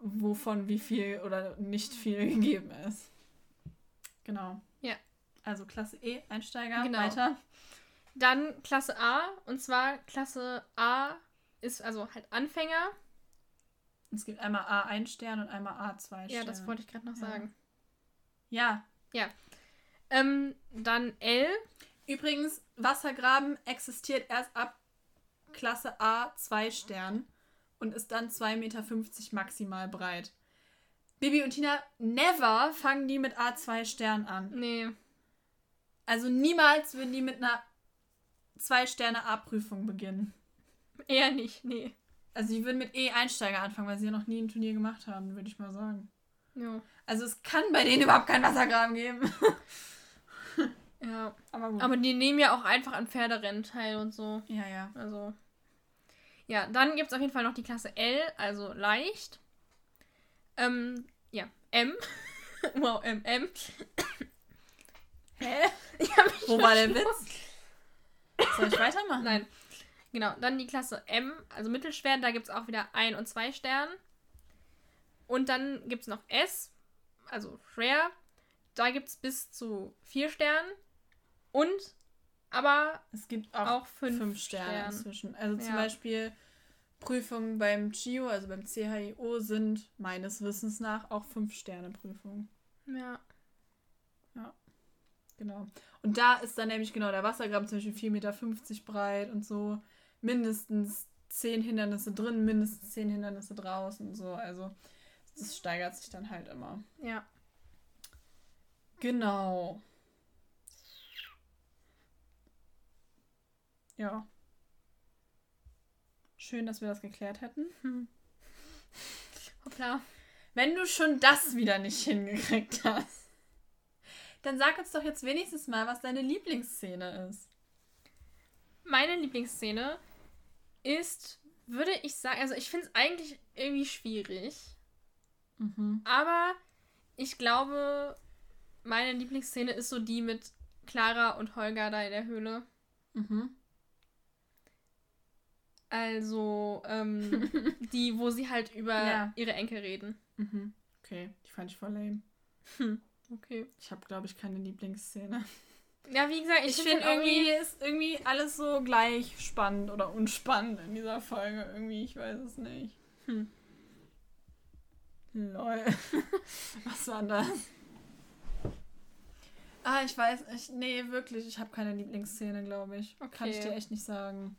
wovon wie viel oder nicht viel gegeben ist. Genau. Ja. Also Klasse E, Einsteiger, Genau. weiter. Dann Klasse A. Und zwar Klasse A ist also halt Anfänger. Es gibt einmal A 1 Stern und einmal A 2 Stern. Ja, das wollte ich gerade noch Ja. sagen. Ja. Ähm, dann L. Übrigens, Wassergraben existiert erst ab Klasse A 2 Stern und ist dann 2,50 Meter maximal breit. Bibi und Tina, never fangen die mit A2 Stern an. Nee. Also niemals würden die mit einer 2 Sterne A-Prüfung beginnen. Eher nicht, nee. Also die würden mit E-Einsteiger anfangen, weil sie ja noch nie ein Turnier gemacht haben, würde ich mal sagen. Ja. Also es kann bei denen überhaupt keinen Wassergraben geben. ja. Aber gut. Aber die nehmen ja auch einfach an Pferderennen teil und so. ja, ja. Also. Ja, dann gibt es auf jeden Fall noch die Klasse L, also leicht. Ähm, ja, M. wow, M, M. Hä? Wo war der Witz? Soll ich weitermachen? Nein. Genau, dann die Klasse M, also mittelschwer, da gibt es auch wieder ein und zwei Sterne. Und dann gibt es noch S, also schwer. Da gibt es bis zu vier Sternen. Und aber Es gibt auch, auch fünf, fünf, Sterne Sterne. inzwischen. Also zum Ja. Beispiel Prüfungen beim CHIO, also beim CHIO, sind meines Wissens nach auch 5-Sterne-Prüfungen. Ja. Ja. Genau. Und da ist dann nämlich genau der Wassergraben zum Beispiel 4,50 Meter breit und so. Mindestens 10 Hindernisse drin, mindestens 10 Hindernisse draußen und so. Also das steigert sich dann halt immer. Ja. Genau. Ja. Schön, dass wir das geklärt hätten. Hm. Hoppla. Wenn du schon das wieder nicht hingekriegt hast, dann sag uns doch jetzt wenigstens mal, was deine Lieblingsszene ist. Meine Lieblingsszene ist, würde ich sagen, also ich finde es eigentlich irgendwie schwierig, Mhm. aber ich glaube, meine Lieblingsszene ist so die mit Clara und Holger da in der Höhle. Mhm. Also, ähm, die, wo sie halt über Ja. ihre Enkel reden. Mhm. Okay, die fand ich voll lame. Hm, okay. Ich habe, glaube ich, keine Lieblingsszene. Ja, wie gesagt, Ich, ich, finde finde irgendwie ist irgendwie alles so gleich spannend oder unspannend in dieser Folge. Irgendwie, ich weiß es nicht. Hm. Lol. Was war das? Ah, ich weiß, ich, nee, wirklich, ich habe keine Lieblingsszene, glaube ich. Kann ich Okay. dir echt nicht sagen.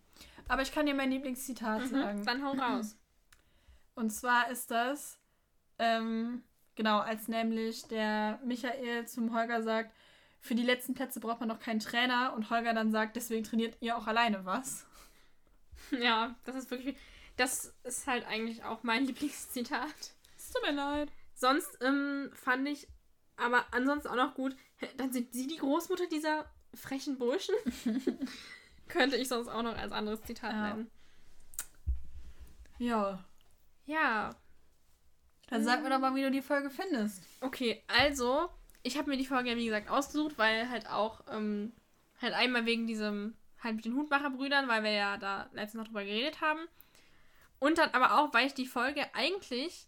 Aber ich kann dir mein Lieblingszitat sagen. Mhm, dann hau raus. Und zwar ist das, ähm, genau, als nämlich der Michael zum Holger sagt, für die letzten Plätze braucht man noch keinen Trainer und Holger dann sagt, deswegen trainiert ihr auch alleine was. Ja, das ist wirklich. Das ist halt eigentlich auch mein Lieblingszitat. Es tut mir leid. Sonst ähm, fand ich aber ansonsten auch noch gut. Dann sind sie die Großmutter dieser frechen Burschen. Könnte ich sonst auch noch als anderes Zitat Ja. nennen. Ja. Ja, Dann sag mir doch mal, wie du die Folge findest. okay, also, ich habe mir die Folge ja wie gesagt ausgesucht, weil halt auch, ähm, halt einmal wegen diesem, halt mit den Hutmacherbrüdern, weil wir ja da letztens noch drüber geredet haben. Und dann aber auch, weil ich die Folge eigentlich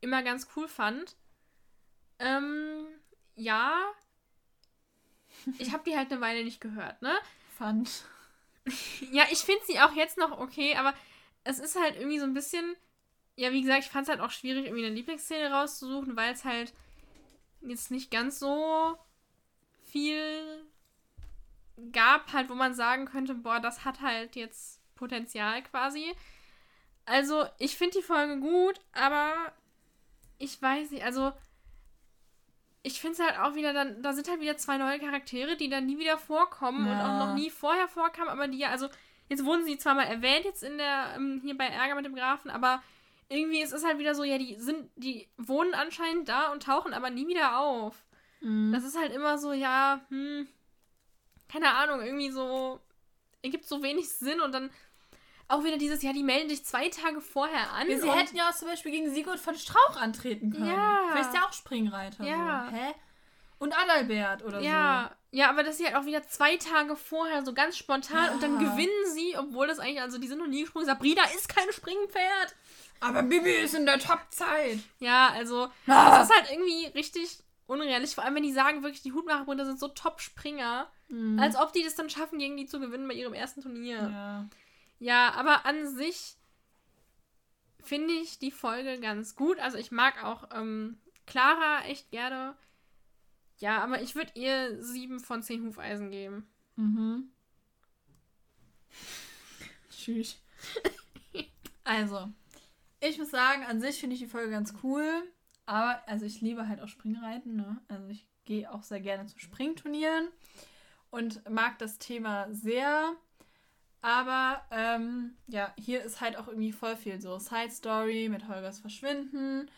immer ganz cool fand. Ähm, ja. Ich habe die halt eine Weile nicht gehört, ne? Fand. Ja, ich finde sie auch jetzt noch okay, aber es ist halt irgendwie so ein bisschen. Ja, wie gesagt, ich fand es halt auch schwierig, irgendwie eine Lieblingsszene rauszusuchen, weil es halt jetzt nicht ganz so viel gab, halt, wo man sagen könnte, boah, das hat halt jetzt Potenzial quasi. Also, ich finde die Folge gut, aber ich weiß nicht, also ich finde es halt auch wieder dann, da sind halt wieder zwei neue Charaktere, die dann nie wieder vorkommen und Ja. auch noch nie vorher vorkamen, aber die ja, also jetzt wurden sie zwar mal erwähnt jetzt in der, ähm, hier bei Ärger mit dem Grafen, aber irgendwie ist es halt wieder so, ja, die sind, die wohnen anscheinend da und tauchen aber nie wieder auf. Mhm. Das ist halt immer so, ja, hm, keine Ahnung, irgendwie so, ergibt so wenig Sinn und dann auch wieder dieses, ja, die melden dich zwei Tage vorher an. Ja, sie hätten ja auch zum Beispiel gegen Sigurd von Strauch antreten können. Ja. Vielleicht ist ja auch Springreiter. Ja. So. Hä? Und Adalbert oder ja, ja, aber dass sie halt auch wieder zwei Tage vorher so ganz spontan und dann Ja. gewinnen sie, obwohl das eigentlich, also die sind noch nie gesprungen. Sabrina ist kein Springpferd. so. Aber Bibi ist in der Top-Zeit. Ja, also Ah. das ist halt irgendwie richtig unrealistisch. Vor allem, wenn die sagen, wirklich, die Hutmacherbrüder sind so Top-Springer. Mhm. Als ob die das dann schaffen, gegen die zu gewinnen bei ihrem ersten Turnier. ja. Ja, aber an sich finde ich die Folge ganz gut. Also ich mag auch ähm, Clara echt gerne. Ja, aber ich würde ihr sieben von zehn Hufeisen geben. Mhm. Tschüss. Also, ich muss sagen, an sich finde ich die Folge ganz cool. Aber, also ich liebe halt auch Springreiten, ne? Also ich gehe auch sehr gerne zu Springturnieren und mag das Thema sehr. Aber, ähm, ja, hier ist halt auch irgendwie voll viel so Side Story mit Holgers Verschwinden.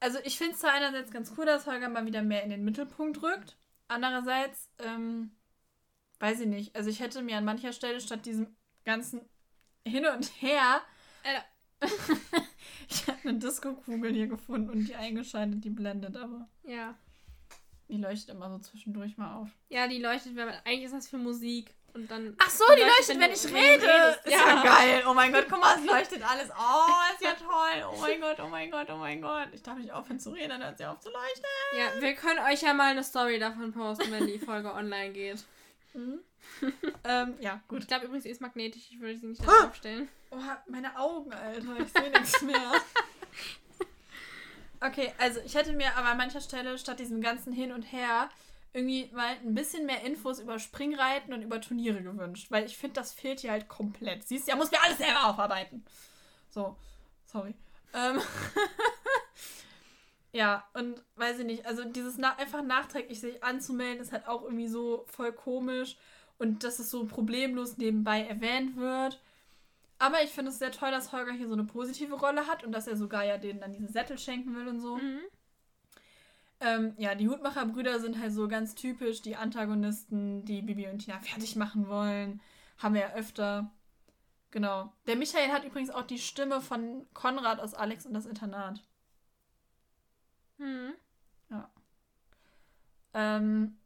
Also ich finde es zwar einerseits ganz cool, dass Holger mal wieder mehr in den Mittelpunkt rückt. Andererseits, ähm, weiß ich nicht. Also ich hätte mir an mancher Stelle statt diesem ganzen Hin und Her. Alter. ich habe eine Disco-Kugel hier gefunden und die eingeschaltet, die blendet aber. Ja. Die leuchtet immer so zwischendurch mal auf. Ja, die leuchtet, weil eigentlich ist das für Musik. Und dann. Ach so, die leuchtet, wenn ich rede. redest. Ist ja. geil. Oh mein Gott, guck mal, es leuchtet alles. Oh, ist ja toll. Oh mein Gott, oh mein Gott, oh mein Gott. Ich darf nicht aufhören zu reden, dann hört sie auf zu leuchten. Ja, wir können euch ja mal eine Story davon posten, wenn die Folge online geht. Mhm. ähm, ja, gut. Ich glaube übrigens, sie ist magnetisch. Ich würde sie nicht da aufstellen. Oh, meine Augen, Alter. Ich sehe nichts mehr. Okay, also ich hätte mir aber an mancher Stelle statt diesem ganzen Hin und Her irgendwie mal ein bisschen mehr Infos über Springreiten und über Turniere gewünscht, weil ich finde, das fehlt hier halt komplett. Siehst du, ja, muss mir alles selber aufarbeiten. So, sorry. Ähm ja, und weiß ich nicht, also dieses na einfach nachträglich sich anzumelden ist halt auch irgendwie so voll komisch und dass es so problemlos nebenbei erwähnt wird. Aber ich finde es sehr toll, dass Holger hier so eine positive Rolle hat und dass er sogar ja denen dann diese Sättel schenken will und so. Mhm. Ähm, ja, die Hutmacherbrüder sind halt so ganz typisch die Antagonisten, die Bibi und Tina fertig machen wollen. Haben wir ja öfter. Genau. Der Michael hat übrigens auch die Stimme von Konrad aus Alex und das Internat. Mhm. Ja. Ähm,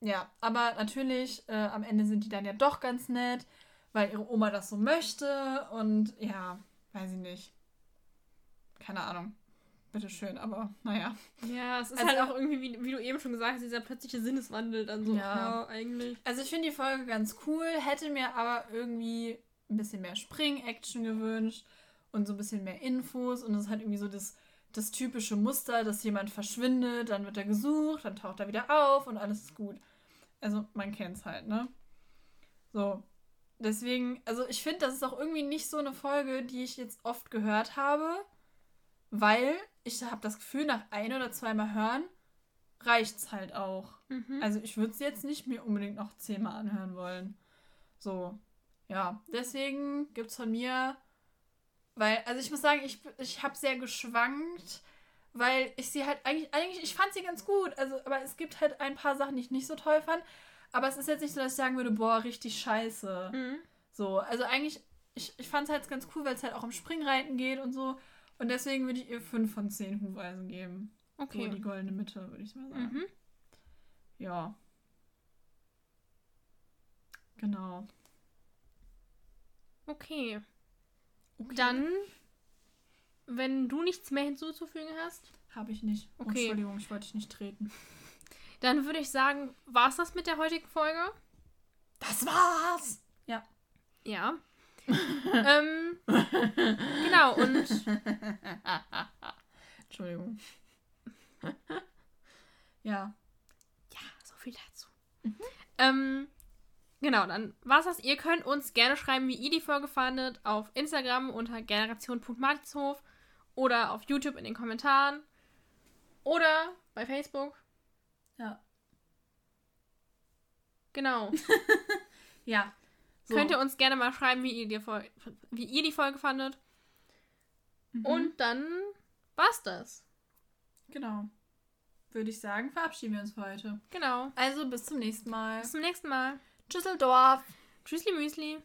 ja, aber natürlich, äh, am Ende sind die dann ja doch ganz nett, weil ihre Oma das so möchte und ja, weiß ich nicht. Keine Ahnung. Bitteschön, aber naja. Ja, es ist Also- halt auch irgendwie, wie, wie du eben schon gesagt hast, dieser plötzliche Sinneswandel dann so. Ja. eigentlich. Also ich finde die Folge ganz cool, hätte mir aber irgendwie ein bisschen mehr Spring-Action gewünscht und so ein bisschen mehr Infos und es ist halt irgendwie so das, das typische Muster, dass jemand verschwindet, dann wird er gesucht, dann taucht er wieder auf und alles ist gut. Also man kennt es halt, ne? So. Deswegen, also ich finde, das ist auch irgendwie nicht so eine Folge, die ich jetzt oft gehört habe, weil ich habe das Gefühl, nach ein oder zweimal hören reicht's halt auch. Mhm. Also ich würde es jetzt nicht mir unbedingt noch zehnmal anhören wollen. So, ja. Deswegen gibt es von mir, weil, also ich muss sagen, ich, ich habe sehr geschwankt, weil ich sie halt eigentlich, eigentlich, ich fand sie ganz gut. Also, aber es gibt halt ein paar Sachen, die ich nicht so toll fand. Aber es ist jetzt nicht so, dass ich sagen würde, boah, richtig scheiße. Mhm. So, also eigentlich, ich, ich fand es halt ganz cool, weil es halt auch um Springreiten geht und so. Und deswegen würde ich ihr 5 von 10 Hufeisen geben. So Okay. die goldene Mitte, würde ich mal sagen. Mhm. Ja. Genau. Okay. Okay. Dann, wenn du nichts mehr hinzuzufügen hast, Habe ich nicht. Oh, Okay. Entschuldigung, ich wollte dich nicht treten. dann würde ich sagen, war es das mit der heutigen Folge? Das war's! Ja. ähm, genau, und Entschuldigung. ja. Ja, so viel dazu. Ähm, genau, dann war's das. Ihr könnt uns gerne schreiben, wie ihr die Folge fandet, auf Instagram unter generation.martinshof oder auf YouTube in den Kommentaren oder bei Facebook. Ja. Genau. Ja. So. Könnt ihr uns gerne mal schreiben, wie ihr die, Fol wie ihr die Folge fandet. Mhm. Und dann war's das. Genau. Würde ich sagen, verabschieden wir uns für heute. Genau. Also bis zum nächsten Mal. Bis zum nächsten Mal. Tschüsseldorf. Tschüssli Müsli.